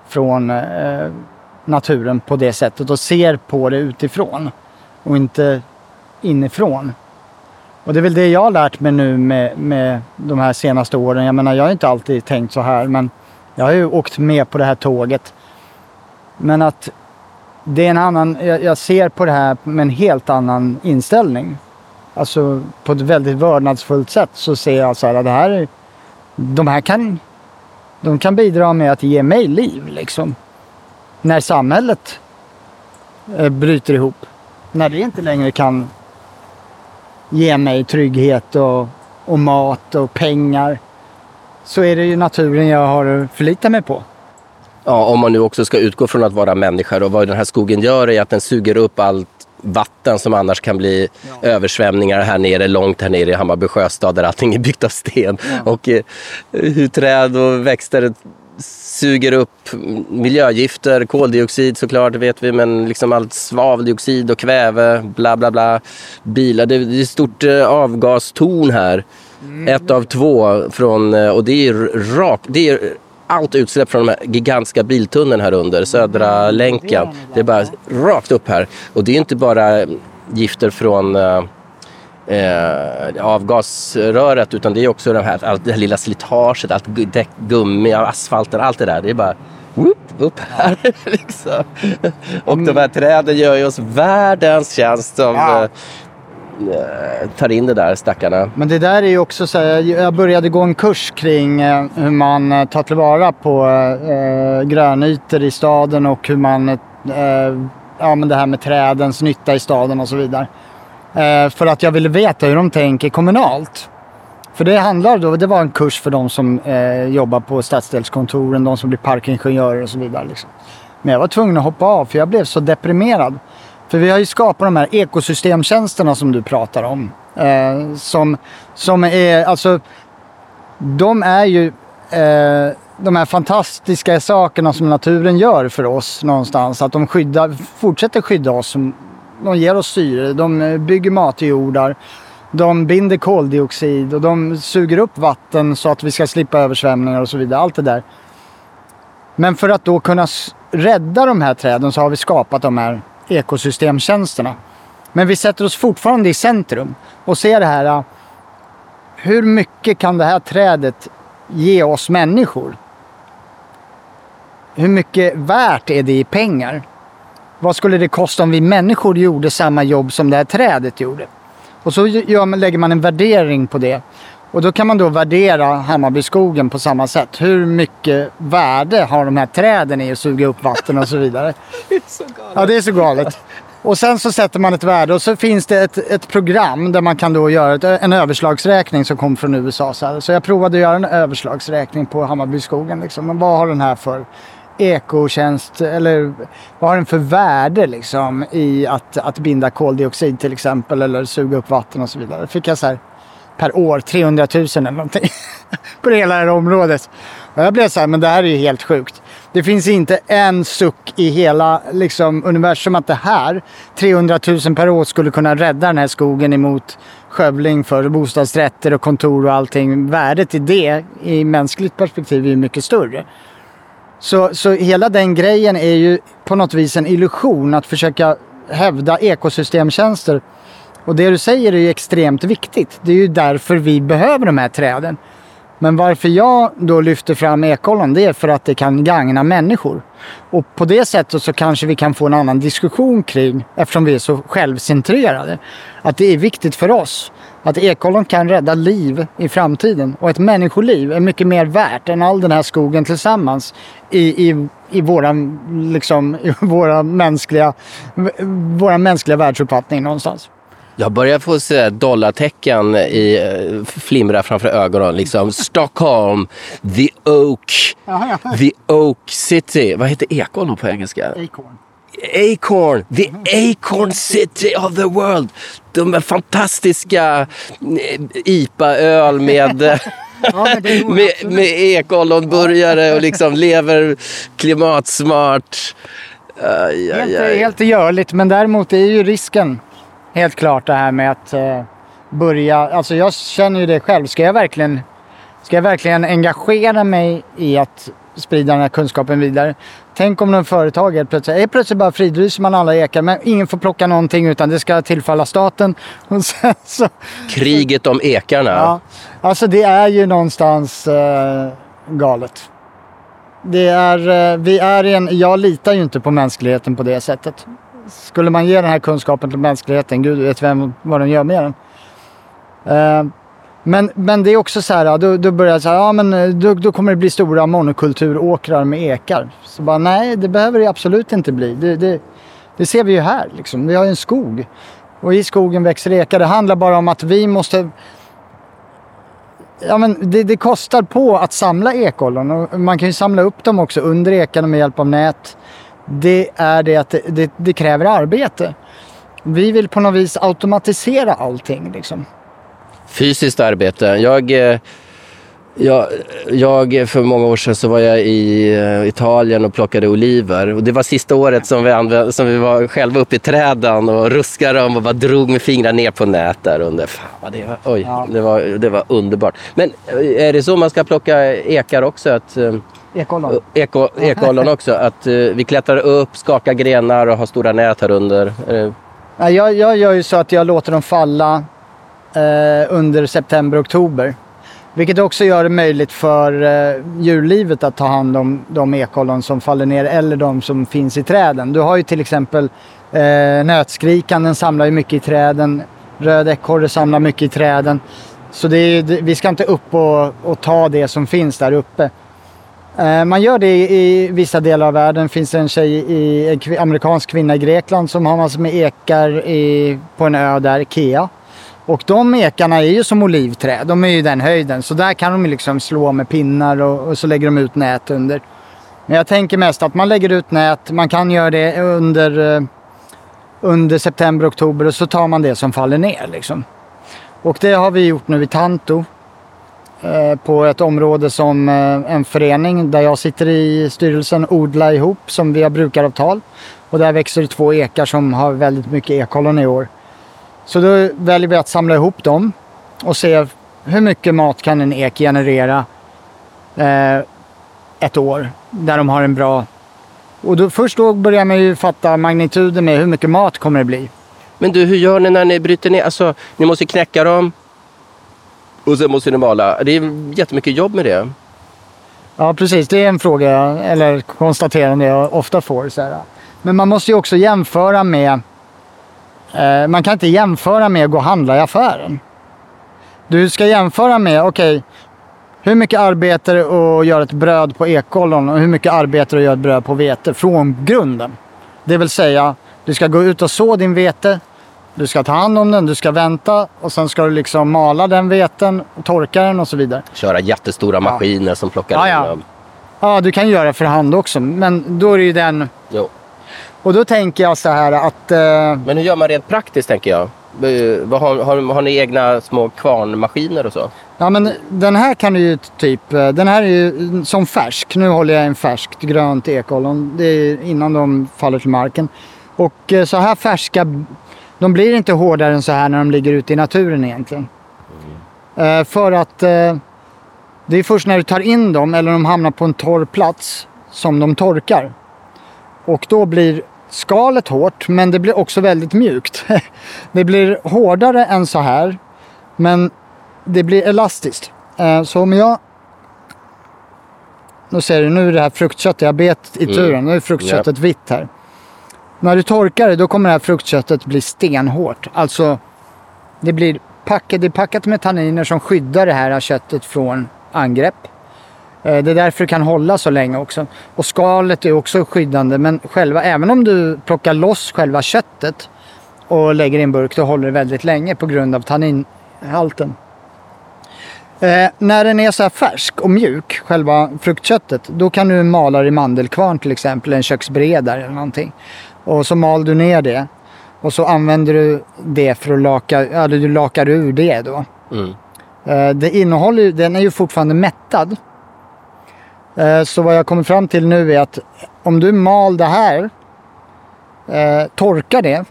från eh, naturen på det sättet och ser på det utifrån och inte inifrån. Och det är väl det jag har lärt mig nu med, med de här senaste åren. Jag menar, jag har inte alltid tänkt så här, men jag har ju åkt med på det här tåget. Men att det är en annan, jag, jag ser på det här med en helt annan inställning. Alltså på ett väldigt vördnadsfullt sätt så ser jag så här att det här de här kan, de kan bidra med att ge mig liv liksom. När samhället eh, bryter ihop. När det inte längre kan ge mig trygghet och, och mat och pengar. Så är det ju naturen jag har att förlita mig på. Ja, om man nu också ska utgå från att vara människa och vad den här skogen gör är att den suger upp allt vatten som annars kan bli översvämningar här nere, långt här nere i Hammarby sjöstad där allting är byggt av sten. Och eh, hur träd och växter suger upp miljögifter, koldioxid såklart, det vet vi, men liksom allt svaveldioxid och kväve, bla bla bla. Bilar, det, det är ett stort eh, avgastorn här. Ett av två från, eh, och det är rakt, det är allt utsläpp från de här gigantiska biltunneln här under, Södra länken. Det är bara rakt upp här. Och det är inte bara gifter från eh, eh, avgasröret utan det är också det här, allt det här lilla slitaget, allt däck, gummi, asfalten, allt det där. Det är bara whoop, upp här. (laughs) liksom. Och de här träden gör ju oss världens tjänst som Ja. Eh, tar in det där stackarna. Men det där är ju också så här, jag började gå en kurs kring eh, hur man eh, tar tillvara på eh, grönytor i staden och hur man, eh, ja men det här med trädens nytta i staden och så vidare. Eh, för att jag ville veta hur de tänker kommunalt. För det handlar då, det var en kurs för de som eh, jobbar på stadsdelskontoren, de som blir parkingenjörer och så vidare. Liksom. Men jag var tvungen att hoppa av för jag blev så deprimerad. För vi har ju skapat de här ekosystemtjänsterna som du pratar om. Eh, som, som är, alltså, de är ju eh, de här fantastiska sakerna som naturen gör för oss någonstans. Att de skyddar, fortsätter skydda oss. De ger oss syre, de bygger matjordar. De binder koldioxid och de suger upp vatten så att vi ska slippa översvämningar och så vidare. Allt det där. Men för att då kunna rädda de här träden så har vi skapat de här ekosystemtjänsterna. Men vi sätter oss fortfarande i centrum och ser det här. Hur mycket kan det här trädet ge oss människor? Hur mycket värt är det i pengar? Vad skulle det kosta om vi människor gjorde samma jobb som det här trädet gjorde? Och så gör man, lägger man en värdering på det. Och då kan man då värdera Hammarbyskogen på samma sätt. Hur mycket värde har de här träden i att suga upp vatten och så vidare. (laughs) Ja, det är så galet. (laughs) Och sen så sätter man ett värde och så finns det ett, ett program där man kan då göra ett, en överslagsräkning som kom från USA. Så, här. så jag provade att göra en överslagsräkning på Hammarbyskogen. Liksom. Men vad har den här för ekotjänst eller vad har den för värde liksom i att, att binda koldioxid till exempel eller suga upp vatten och så vidare. Fick jag så här per år 300 000 eller någonting (laughs) på det hela det här området. Och jag blev så här, men det här är ju helt sjukt. Det finns inte en suck i hela liksom, universum att det här 300 000 per år skulle kunna rädda den här skogen emot skövling för bostadsrätter och kontor och allting. Värdet i det i mänskligt perspektiv är ju mycket större. Så, så hela den grejen är ju på något vis en illusion att försöka hävda ekosystemtjänster. Och det du säger är ju extremt viktigt. Det är ju därför vi behöver de här träden. Men varför jag då lyfter fram ekollon det är för att det kan gagna människor. Och på det sättet så kanske vi kan få en annan diskussion kring, eftersom vi är så självcentrerade, att det är viktigt för oss att ekollon kan rädda liv i framtiden. Och ett människoliv är mycket mer värt än all den här skogen tillsammans i, i, i, våra, liksom, i våra, mänskliga, våra mänskliga världsuppfattning någonstans. Jag börjar få se dollartecken i, eh, flimra framför ögonen. Liksom. (laughs) Stockholm, the Oak, the Oak City. Vad heter ekollon på engelska? Acorn. Acorn, the Acorn City of the world. De är fantastiska eh, IPA-öl med, (laughs) Ja, (laughs) med, med ekollonburgare och liksom lever klimatsmart. Aj, aj, Helt, aj. helt görligt, men däremot är ju risken helt klart det här med att eh, börja, alltså jag känner ju det själv, ska jag verkligen, ska jag verkligen engagera mig i att sprida den här kunskapen vidare. Tänk om någon företag helt plötsligt, helt plötsligt bara fridlyser man alla ekar men ingen får plocka någonting utan det ska tillfalla staten. (laughs) Och sen så, Kriget om ekarna. ja, alltså det är ju någonstans eh, galet. Det är, eh, vi är en, jag litar ju inte på mänskligheten på det sättet. Skulle man ge den här kunskapen till mänskligheten, gud vet vem vad den gör med den. Eh, men, men det är också så här, då, då börjar jag säga, ja men eh, då, då kommer det bli stora monokulturåkrar med ekar. Så bara, nej det behöver det absolut inte bli. Det, det, det ser vi ju här liksom. Vi har ju en skog. Och i skogen växer ekar. Det handlar bara om att vi måste Ja, men det, det kostar på att samla ekollon och man kan ju samla upp dem också under ekarna med hjälp av nät. Det är det att det, det, det kräver arbete. Vi vill på något vis automatisera allting. Liksom. Fysiskt arbete. Jag, eh, jag, jag, för många år sedan så var jag i eh, Italien och plockade oliver. Och det var sista året som vi, använde, som vi var själva uppe i träden och ruskade dem och bara drog med fingrarna ner på nät där under. Fan det var, oj, Ja. det, var, det var underbart. Men eh, är det så man ska plocka ekar också? Att, Ekollon. eko, ekollon (laughs) också? Att eh, vi klättrar upp, skakar grenar och har stora nät här under? Eh, Ja, jag, jag gör ju så att jag låter dem falla eh, under september, oktober. Vilket också gör det möjligt för eh, djurlivet att ta hand om de ekollon som faller ner eller de som finns i träden. Du har ju till exempel eh, nötskrikan, den samlar ju mycket i träden. Röd ekorre samlar mycket i träden. Så är, vi ska inte upp och, och ta det som finns där uppe. Eh, man gör det i, vissa delar av världen. Det finns en tjej, i, en amerikansk kvinna i Grekland som har massor med ekar i, på en ö där, Ikea. Och de ekarna är ju som olivträd. De är ju den höjden. Så där kan de liksom slå med pinnar och, och så lägger de ut nät under. Men jag tänker mest att man lägger ut nät. Man kan göra det under, eh, under september, oktober och så tar man det som faller ner. Liksom. Och det har vi gjort nu i Tanto Eh, på ett område som eh, en förening där jag sitter i styrelsen Odla ihop som vi har brukaravtal. Och där växer det två ekar som har väldigt mycket ekollon i år. Så då väljer vi att samla ihop dem och se hur mycket mat kan en ek generera eh, ett år där de har en bra... Och då, först då börjar man ju fatta magnituden med hur mycket mat kommer det bli. Men du, hur gör ni när ni bryter ner? Alltså, ni måste knäcka dem och sen måste ni mala. Det är jättemycket jobb med det. Ja, precis. Det är en fråga, eller konstaterande jag ofta får. Så här. Men man måste ju också jämföra med... Eh, man kan inte jämföra med att gå och handla i affären. Du ska jämföra med, okej, hur mycket arbete det att göra ett bröd på ekollon och hur mycket arbete det att göra ett bröd på vete från grunden. Det vill säga, du ska gå ut och så din vete, du ska ta hand om den, du ska vänta och sen ska du liksom mala den veten, torka den och så vidare. Köra jättestora maskiner som plockar Ja, ja. dem. Ja, du kan göra för hand också, men då är det ju den... Jo. Och då tänker jag så här att... Eh, Men hur gör man rent praktiskt tänker jag? Eh, Har, har, har ni egna små kvarnmaskiner och så? ja, men den här kan du ju typ... eh, Den här är ju som färsk. Nu håller jag en färskt grönt ekollon. Det är innan de faller till marken. Och eh, så här färska... De blir inte hårdare än så här när de ligger ute i naturen egentligen. Eh, för att eh, det är först när du tar in dem eller de hamnar på en torr plats som de torkar. Och då blir skalet hårt men det blir också väldigt mjukt. (laughs) det blir hårdare än så här men det blir elastiskt. Eh, så om jag... Nu ser du, nu är det här fruktköttet. Jag bet i Mm. turen. Nu är fruktköttet vitt här. När du torkar det då kommer det här fruktköttet bli stenhårt. Alltså det blir packat, det är packat med tanniner som skyddar det här köttet från angrepp. Eh, det är därför det kan hålla så länge också. Och skalet är också skyddande. Men själva, även om du plockar loss själva köttet och lägger i en burk, då håller det väldigt länge på grund av tanninhalten. Eh, när den är så här färsk och mjuk, själva fruktköttet, då kan du mala det i mandelkvarn till exempel, en köksbredare eller någonting. Och så mal du ner det. Och så använder du det för att laka, eller du lakar ur det då. Mm. Eh, Det innehåller den är ju fortfarande mättad. Eh, Så vad jag kommer fram till nu är att om du mal det här, eh, torkar det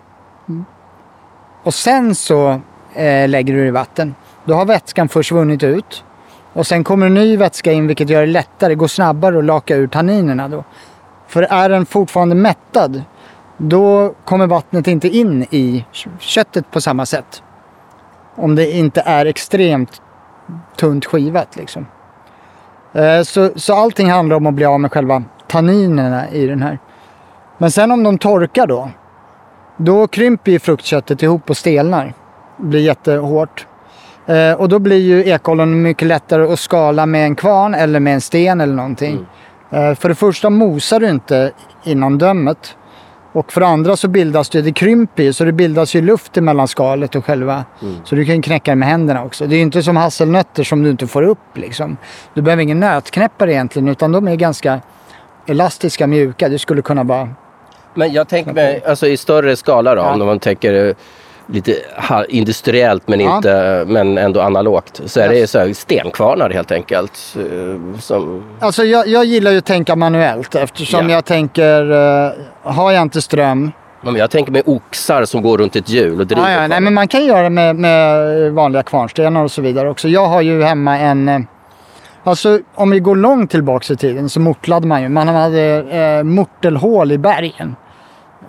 och sen så eh, lägger du det i vatten. Då har vätskan försvunnit ut Och sen kommer en ny vätska in vilket gör det lättare, det går snabbare att laka ur tanninerna då. För är den fortfarande mättad, då kommer vattnet inte in i köttet på samma sätt. Om det inte är extremt tunt skivat liksom. Eh, så, så allting handlar om att bli av med själva tanninerna i den här. Men sen om de torkar då, då krymper ju fruktköttet ihop och stelnar. Blir jättehårt. Eh, och då blir ju ekollon mycket lättare att skala med en kvarn eller med en sten eller någonting. Eh, för det första mosar du inte innan dömet. Och för det andra så bildas det, det krymper ju, så det bildas ju luft mellan skalet och själva. Så du kan knäcka det med händerna också. Det är ju inte som hasselnötter som du inte får upp liksom. Du behöver ingen nötknäppare egentligen, utan de är ganska elastiska, mjuka. Du skulle kunna bara... Men jag tänker mig, alltså i större skala då, Ja. om man tänker eh, lite industriellt men, Ja. inte, men ändå analogt. Så är det Yes. så här stenkvarnar helt enkelt. eh, Som, Alltså jag, jag gillar ju att tänka manuellt eftersom Ja. jag tänker, eh, har jag inte ström, men jag tänker mig oxar som går runt ett hjul och driver Ja, ja, nej, men man kan göra det med, med vanliga kvarnstenar och så vidare också. Jag har ju hemma en... eh, Alltså om vi går långt tillbaka i tiden så mortlade man ju. Man hade eh, mortelhål i bergen.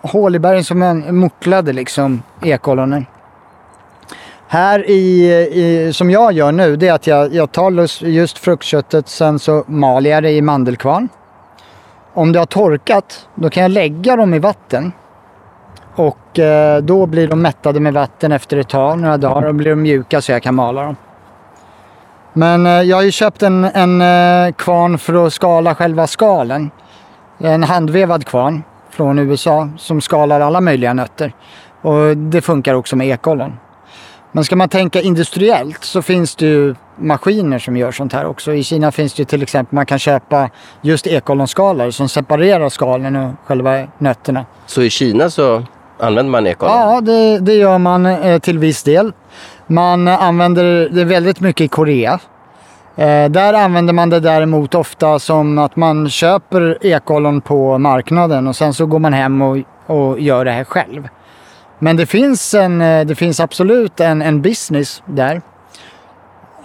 Hål i bergen som man mortlade liksom ekollonen. Här i, i, som jag gör nu, det är att jag, jag tar just fruktköttet, sen så maler jag det i mandelkvarn. Om det har torkat, då kan jag lägga dem i vatten. Och eh, då blir de mättade med vatten efter ett tag, några dagar. Då blir de mjuka så jag kan mala dem. Men eh, jag har ju köpt en, en eh, kvarn för att skala själva skalen. En handvevad kvarn från USA som skalar alla möjliga nötter. Och det funkar också med ekollon. Men ska man tänka industriellt så finns det ju maskiner som gör sånt här också. I Kina finns det ju till exempel, man kan köpa just ekollonskalare som separerar skalen och själva nötterna. Så i Kina så använder man ekollon? Ja, det, det gör man eh, till viss del. Man använder det väldigt mycket i Korea. Eh, där använder man det däremot ofta som att man köper ekollon på marknaden och sen så går man hem och, och gör det här själv. Men det finns, en, eh, det finns absolut en, en business där.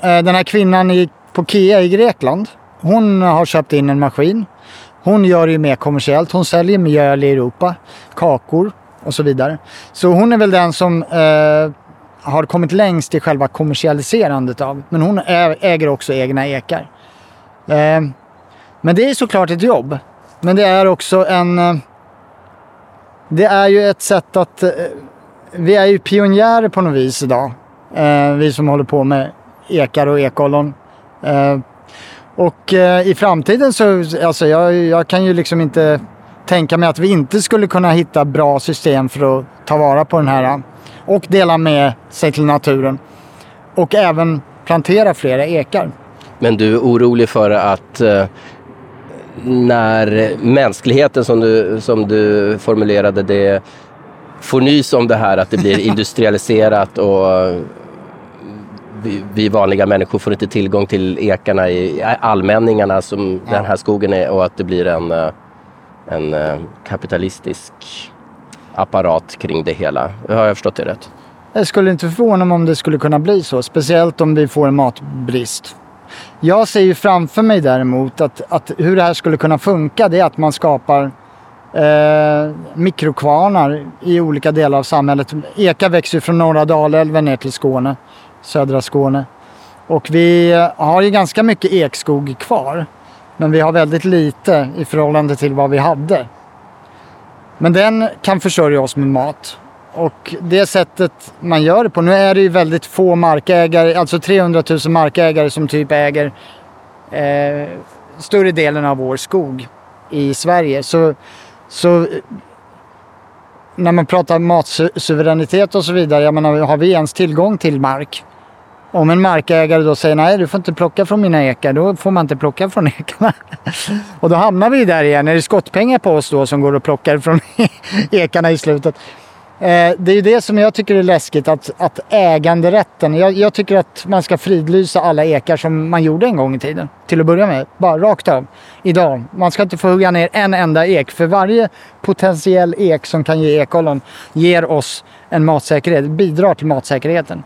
Eh, den här kvinnan i, på KIA i Grekland, hon har köpt in en maskin. Hon gör det mer kommersiellt. Hon säljer mjöl i Europa, kakor och så vidare. Så hon är väl den som eh, har kommit längst i själva kommersialiserandet av. Men hon äger också egna ekar. Eh, men det är såklart ett jobb. Men det är också en... Eh, det är ju ett sätt att... Eh, vi är ju pionjärer på något vis idag. Eh, vi som håller på med ekar och ekollon. Eh, och eh, i framtiden så, alltså jag, jag kan ju liksom inte tänka mig att vi inte skulle kunna hitta bra system för att ta vara på den här eh, och dela med sig till naturen. Och även plantera flera ekar. Men du är orolig för att eh, när mänskligheten som du, som du formulerade det får nys om det här att det blir (laughs) industrialiserat och vi, vi vanliga människor får inte tillgång till ekarna i allmänningarna som den här skogen är och att det blir en, eh, en eh, kapitalistisk apparat kring det hela. Har jag förstått det rätt? Jag skulle inte förvåna mig om det skulle kunna bli så. Speciellt om vi får en matbrist. Jag ser ju framför mig däremot att, att hur det här skulle kunna funka det är att man skapar eh, mikrokvarnar i olika delar av samhället. Eka växer ju från norra Dalälven ner till Skåne, södra Skåne. Och vi har ju ganska mycket ekskog kvar. Men vi har väldigt lite i förhållande till vad vi hade. Men den kan försörja oss med mat. Och det sättet man gör det på, nu är det ju väldigt få markägare, alltså 300 000 markägare som typ äger eh, större delen av vår skog i Sverige. Så, så när man pratar matsuveränitet och så vidare, jag menar, har vi ens tillgång till mark? Om en markägare då säger nej du får inte plocka från mina ekar, då får man inte plocka från ekarna. (laughs) och då hamnar vi där igen, är det skottpengar på oss då som går och plockar från (laughs) ekarna i slutet? Eh, det är ju det som jag tycker är läskigt, att, att äganderätten. Jag, jag tycker att man ska fridlysa alla ekar som man gjorde en gång i tiden. Till att börja med, bara rakt av. Idag. Man ska inte få hugga ner en enda ek. För varje potentiell ek som kan ge ekollon ger oss en matsäkerhet, bidrar till matsäkerheten.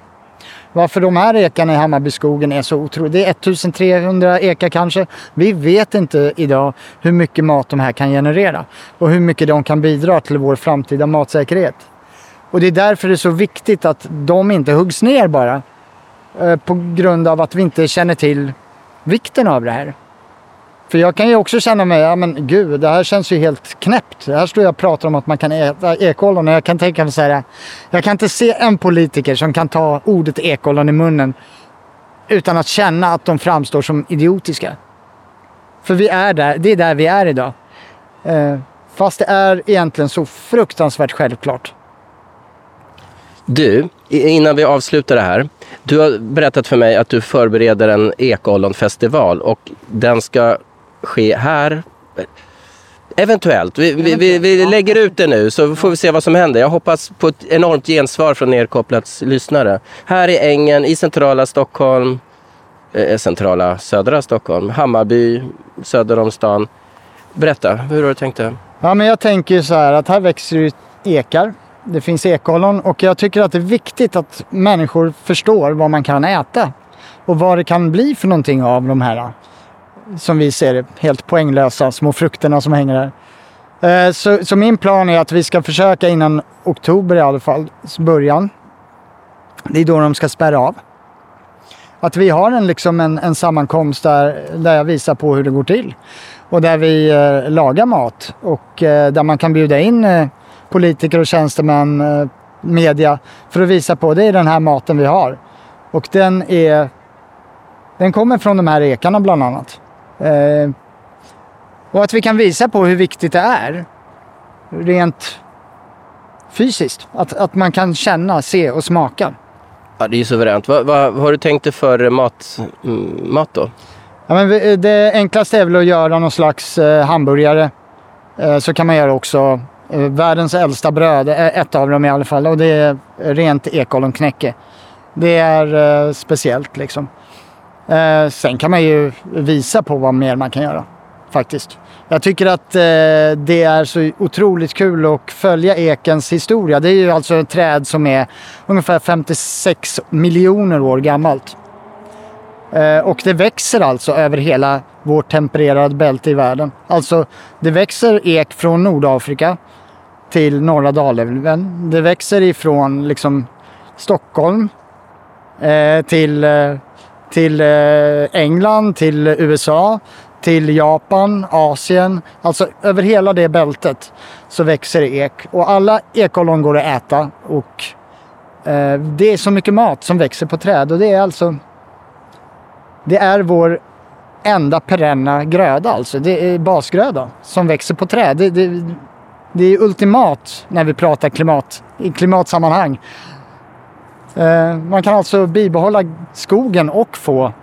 Varför de här ekarna i Hammarbyskogen är så otroligt. Det är 1300 ekar kanske. Vi vet inte idag hur mycket mat de här kan generera och hur mycket de kan bidra till vår framtida matsäkerhet. Och det är därför det är så viktigt att de inte huggs ner bara. Eh, på grund av att vi inte känner till vikten av det här. För jag kan ju också känna mig, ja men gud, det här känns ju helt knäppt. Här står jag och pratar om att man kan äta ekollon och jag kan tänka mig så här, jag kan inte se en politiker som kan ta ordet ekollon i munnen utan att känna att de framstår som idiotiska. För vi är där, det är där vi är idag. Eh, fast det är egentligen så fruktansvärt självklart. Du, innan vi avslutar det här. Du har berättat för mig att du förbereder en ekollonfestival och den ska ske här. Eventuellt. Vi, vi, vi, vi lägger ut det nu så får vi se vad som händer. Jag hoppas på ett enormt gensvar från Nerkopplats lyssnare. Här i Ängen i centrala Stockholm, eh, centrala södra Stockholm, Hammarby, söder om stan. Berätta, hur har du tänkt det? Ja, men jag tänker så här att här växer ju ekar. Det finns ekollon och jag tycker att det är viktigt att människor förstår vad man kan äta. Och vad det kan bli för någonting av de här, som vi ser det, helt poänglösa små frukterna som hänger där. Eh, så, så min plan är att vi ska försöka innan oktober i alla fall, början. Det är då de ska spärra av. Att vi har en, liksom en, en sammankomst där, där jag visar på hur det går till. Och där vi eh, lagar mat och eh, där man kan bjuda in eh, politiker och tjänstemän, eh, media för att visa på det är den här maten vi har. Och den är den kommer från de här ekarna bland annat. Eh, och att vi kan visa på hur viktigt det är rent fysiskt. Att, att man kan känna, se och smaka. Ja, det är ju suveränt. Vad, vad, vad har du tänkt dig för mat, mm, mat då? Ja, men det enklaste är väl att göra någon slags eh, hamburgare. Eh, så kan man göra också världens äldsta bröd, ett av dem i alla fall. Och det är rent ekolonknäcke. Det är speciellt liksom. Eh, sen kan man ju visa på vad mer man kan göra. Faktiskt. Jag tycker att eh, det är så otroligt kul att följa ekens historia. Det är ju alltså ett träd som är ungefär 56 miljoner år gammalt. Eh, och det växer alltså över hela vårt tempererade bälte i världen. Alltså det växer ek från Nordafrika till norra Dalälven. Det växer ifrån liksom Stockholm eh, till, eh, till eh, England, till USA, till Japan, Asien. Alltså över hela det bältet så växer det ek. Och alla ekollon går att äta och eh, det är så mycket mat som växer på träd och det är alltså det är vår enda perenna gröda alltså. Det är basgröda som växer på träd. Det, det, det är ultimat när vi pratar klimat, i klimatsammanhang. Eh, man kan alltså bibehålla skogen och få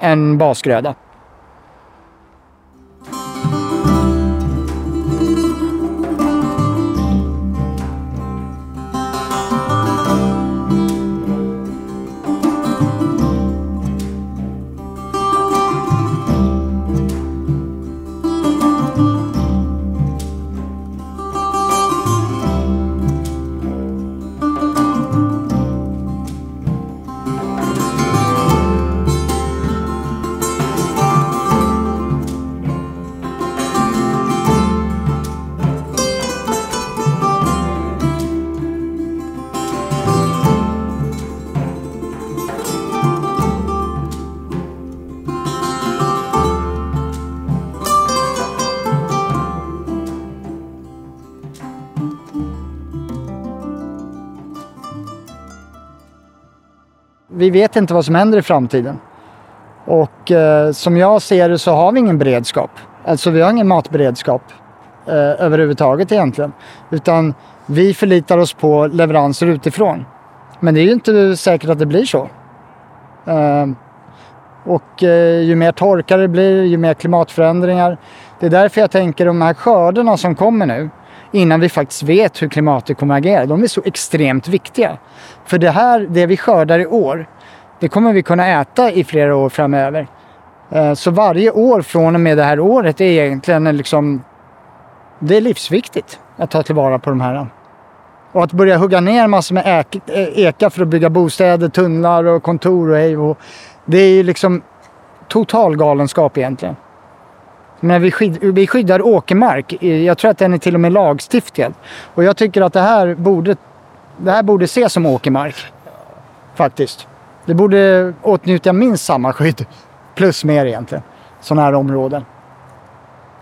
en basgröda. Vi vet inte vad som händer i framtiden. Och eh, som jag ser det så har vi ingen beredskap. Alltså vi har ingen matberedskap eh, överhuvudtaget egentligen. Utan vi förlitar oss på leveranser utifrån. Men det är ju inte säkert att det blir så. Eh, och eh, ju mer torka det blir, ju mer klimatförändringar. Det är därför jag tänker de här skördarna som kommer nu, innan vi faktiskt vet hur klimatet kommer att agera, de är så extremt viktiga. För det här, det vi skördar i år, det kommer vi kunna äta i flera år framöver. Eh, så varje år från och med det här året är egentligen liksom, det är livsviktigt att ta tillvara på de här Och att börja hugga ner massor med ek, eh, eka för att bygga bostäder, tunnlar och kontor och hej och Det är ju liksom total galenskap egentligen. Men vi, skyd, vi skyddar åkermark. Jag tror att den är till och med lagstiftad. Och jag tycker att det här borde, det här borde ses som åkermark. Faktiskt. Det borde åtnjuta minst samma skydd. Plus mer egentligen. Sådana här områden.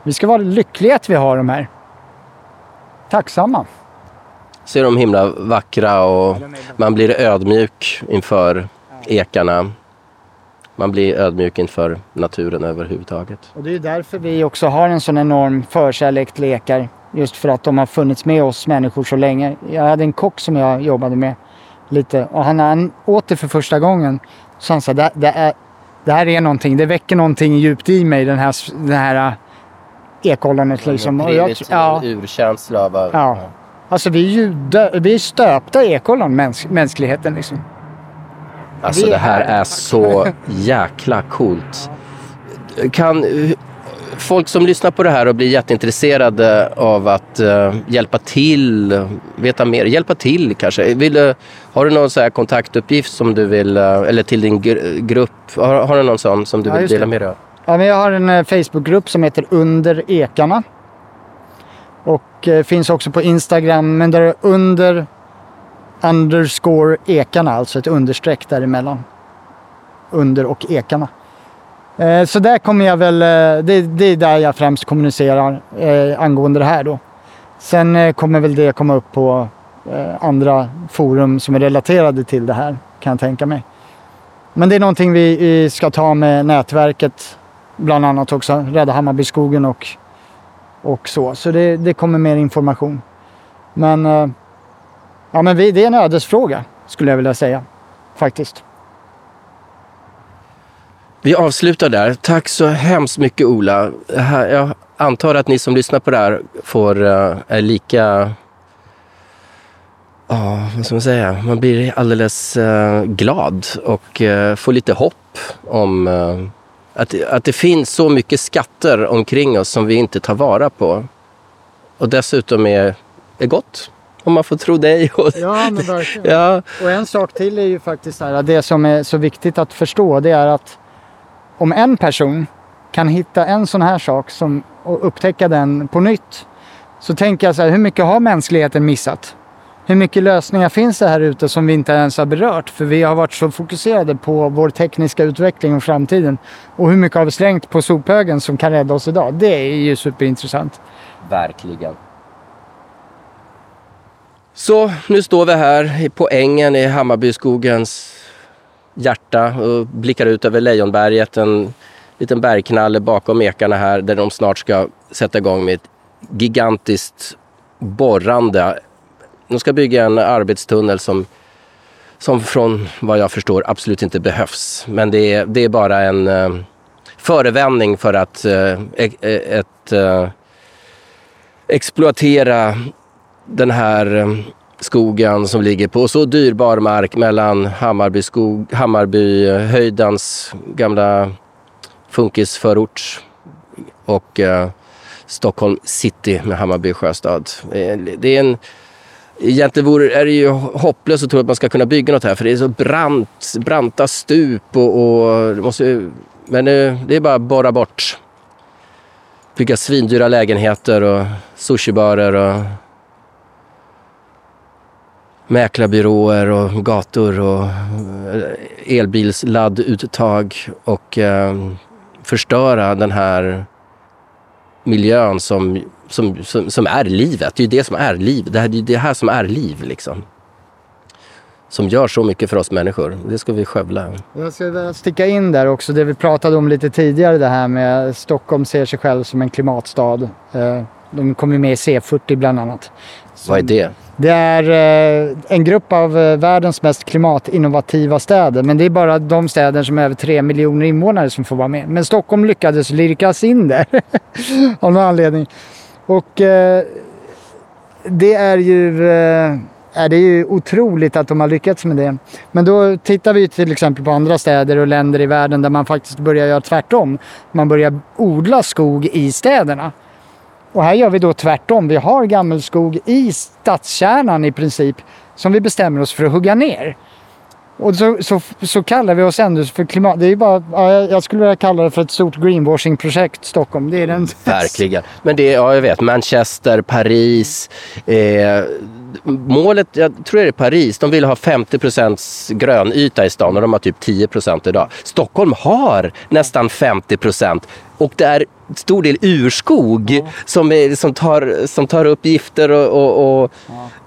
Vi ska vara lyckliga att vi har de här. Tacksamma. Så är de himla vackra och man blir ödmjuk inför ekarna. Man blir ödmjuk inför naturen överhuvudtaget. Och det är därför vi också har en sån enorm förkärlek till ekar. Just för att de har funnits med oss människor så länge. Jag hade en kock som jag jobbade med lite och han, han åt det för första gången. Så han sa det, det, är, det här är någonting, det väcker någonting djupt i mig den här, den här äh, ekollonet liksom. Och jag, ja, urkänsla av... Ja. alltså vi är ju dö, vi är stöpta i ekollon, mäns, mänskligheten liksom. Alltså det här här. är så (laughs) jäkla coolt. Kan folk som lyssnar på det här och blir jätteintresserade av att eh, hjälpa till, veta mer, hjälpa till kanske. Vill, du- har du någon så här kontaktuppgift som du vill, eh, eller till din gr- grupp, har, har du någon sån som du Ja, vill dela det. med dig av? Ja, men jag har en eh, Facebookgrupp som heter Under Ekarna. Och eh, finns också på Instagram, men där är under underscore ekarna, alltså ett understreck däremellan. Under och ekarna. Eh, så där kommer jag väl, eh, det, det är där jag främst kommunicerar eh, angående det här då. Sen eh, kommer väl det komma upp på eh, andra forum som är relaterade till det här, kan jag tänka mig. Men det är någonting vi, vi ska ta med nätverket bland annat också. Rädda Hammarbyskogen och, och så. Så det, det kommer mer information. Men, eh, ja, men vi, det är en ödesfråga skulle jag vilja säga. Faktiskt. Vi avslutar där. Tack så hemskt mycket Ola. Jag antar att ni som lyssnar på det här får, eh, är lika... Ja, vad ska man säga? Man blir alldeles eh, glad och eh, får lite hopp om eh, att, att det finns så mycket skatter omkring oss som vi inte tar vara på. Och dessutom är, är gott, om man får tro dig. Ja, men verkligen. (laughs) ja, Och en sak till är ju faktiskt här, det som är så viktigt att förstå det är att om en person kan hitta en sån här sak som, och upptäcka den på nytt så tänker jag så här, hur mycket har mänskligheten missat? Hur mycket lösningar finns det här ute som vi inte ens har berört? För vi har varit så fokuserade på vår tekniska utveckling och framtiden. Och hur mycket har vi slängt på sophögen som kan rädda oss idag? Det är ju superintressant. Verkligen. Så nu står vi här på ängen i Hammarbyskogens hjärta och blickar ut över Lejonberget. En liten bergknalle bakom ekarna här där de snart ska sätta igång med ett gigantiskt borrande. De ska bygga en arbetstunnel som, som från vad jag förstår absolut inte behövs. Men det är, det är bara en eh, förevändning för att eh, e-, e-, ett, eh, exploatera den här eh, skogen som ligger på så dyrbar mark mellan Hammarby skog, Hammarbyhöjdens eh, gamla funkisförort och eh, Stockholm city med Hammarby sjöstad. Eh, det är en, egentligen vore, är det ju hopplöst att tro att man ska kunna bygga något här för det är så brant, branta stup och, och det måste, men det är bara att borra bort bygga svindyra lägenheter och sushibarer och mäklarbyråer och gator och eh, elbilsladduttag och eh, förstöra den här miljön som, som, som, som är livet. Det är ju det som är liv. Det här, det är det här som är liv liksom. Som gör så mycket för oss människor. Det ska vi skövla. Jag ska sticka in där också det vi pratade om lite tidigare det här med Stockholm ser sig själv som en klimatstad. Eh, de kom ju med i C40 bland annat. Vad är det? Det är eh, en grupp av eh, världens mest klimatinnovativa städer. Men det är bara de städer som har över tre miljoner invånare som får vara med. Men Stockholm lyckades lirkas in där. (laughs) av någon anledning. Och eh, det är ju... Är det är ju otroligt att de har lyckats med det. Men då tittar vi till exempel på andra städer och länder i världen där man faktiskt börjar göra tvärtom. Man börjar odla skog i städerna. Och här gör vi då tvärtom. Vi har gammelskog i stadskärnan i princip som vi bestämmer oss för att hugga ner. Och så, så, så kallar vi oss ändå för klimat... Det är bara, ja, jag- skulle vilja kalla det för ett stort greenwashing-projekt Stockholm. Det är den... Verkligen. Men det är, ja jag vet, Manchester, Paris. Eh, målet, jag tror det är Paris, de vill ha 50% grönyta i stan och de har typ 10% idag. Stockholm har nästan 50 och det är stor del urskog som, är, som, tar, som tar upp gifter och, och, och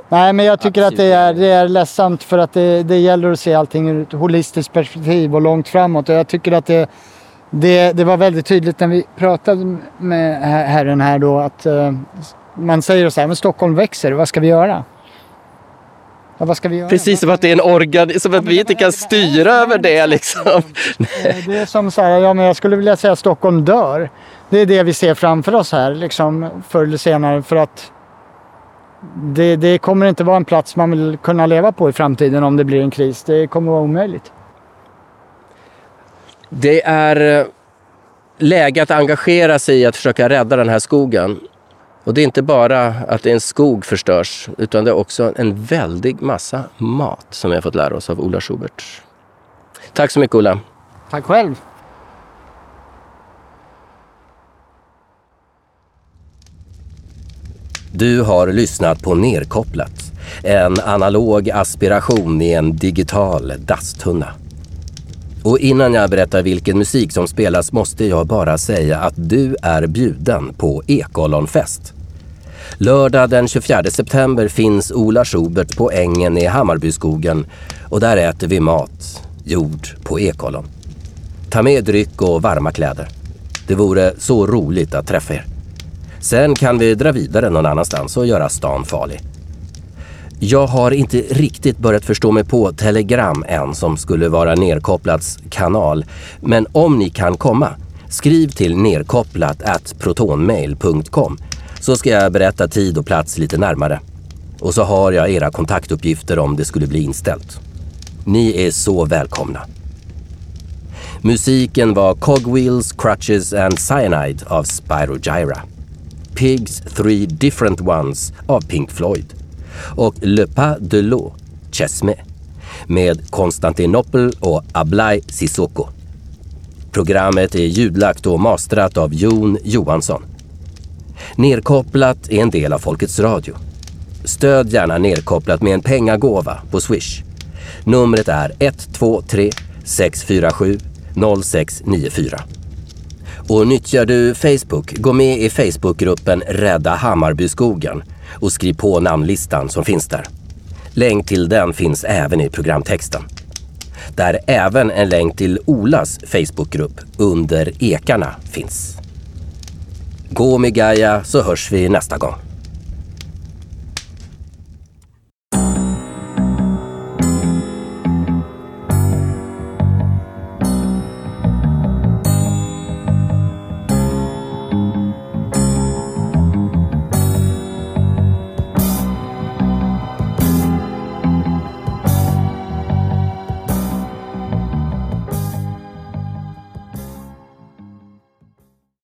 Nej, men jag tycker att det är, det är ledsamt för att det, det gäller att se allting ur ett holistiskt perspektiv och långt framåt. Och jag tycker att det, det, det var väldigt tydligt när vi pratade med her- herren här då att eh, man säger så här, men Stockholm växer, vad ska vi göra? Ja, vad ska vi göra? Precis som att det är en organ, som att vi inte kan styra över det liksom. Eh, Det är som så här, ja men jag skulle vilja säga att Stockholm dör. Det är det vi ser framför oss här liksom förr eller senare för att det, det kommer inte vara en plats man vill kunna leva på i framtiden om det blir en kris. Det kommer vara omöjligt. Det är eh, läge att engagera sig i att försöka rädda den här skogen. Och det är inte bara att en skog förstörs, utan det är också en väldig massa mat som vi har fått lära oss av Ola Schubert. Tack så mycket Ola. Tack själv. Du har lyssnat på Nerkopplat. En analog aspiration i en digital dasstunna. Och innan jag berättar vilken musik som spelas måste jag bara säga att du är bjuden på Ekollonfest. Lördag den 24 september finns Ola Schubert på ängen i Hammarbyskogen och där äter vi mat, gjord på ekollon. Ta med dryck och varma kläder. Det vore så roligt att träffa er. Sen kan vi dra vidare någon annanstans och göra stan farlig. Jag har inte riktigt börjat förstå mig på Telegram än som skulle vara Nerkopplats kanal. Men om ni kan komma, skriv till nerkopplat at protonmail.com så ska jag berätta tid och plats lite närmare. Och så har jag era kontaktuppgifter om det skulle bli inställt. Ni är så välkomna. Musiken var Cogwheels, Crutches and Cyanide av Spyro Gyra. Pigs Three Different Ones av Pink Floyd och Le Pas de l'eau, Chesme, med Konstantinopel och Ablai Sissoko. Programmet är ljudlagt och mastrat av Jon Johansson. Nerkopplat är en del av Folkets Radio. Stöd gärna Nerkopplat med en pengagåva på Swish. Numret är 123 647 0694. Och nyttjar du Facebook, gå med i Facebookgruppen Rädda Hammarbyskogen och skriv på namnlistan som finns där. Länk till den finns även i programtexten. Där även en länk till Olas Facebookgrupp Under ekarna finns. Gå med Gaia så hörs vi nästa gång.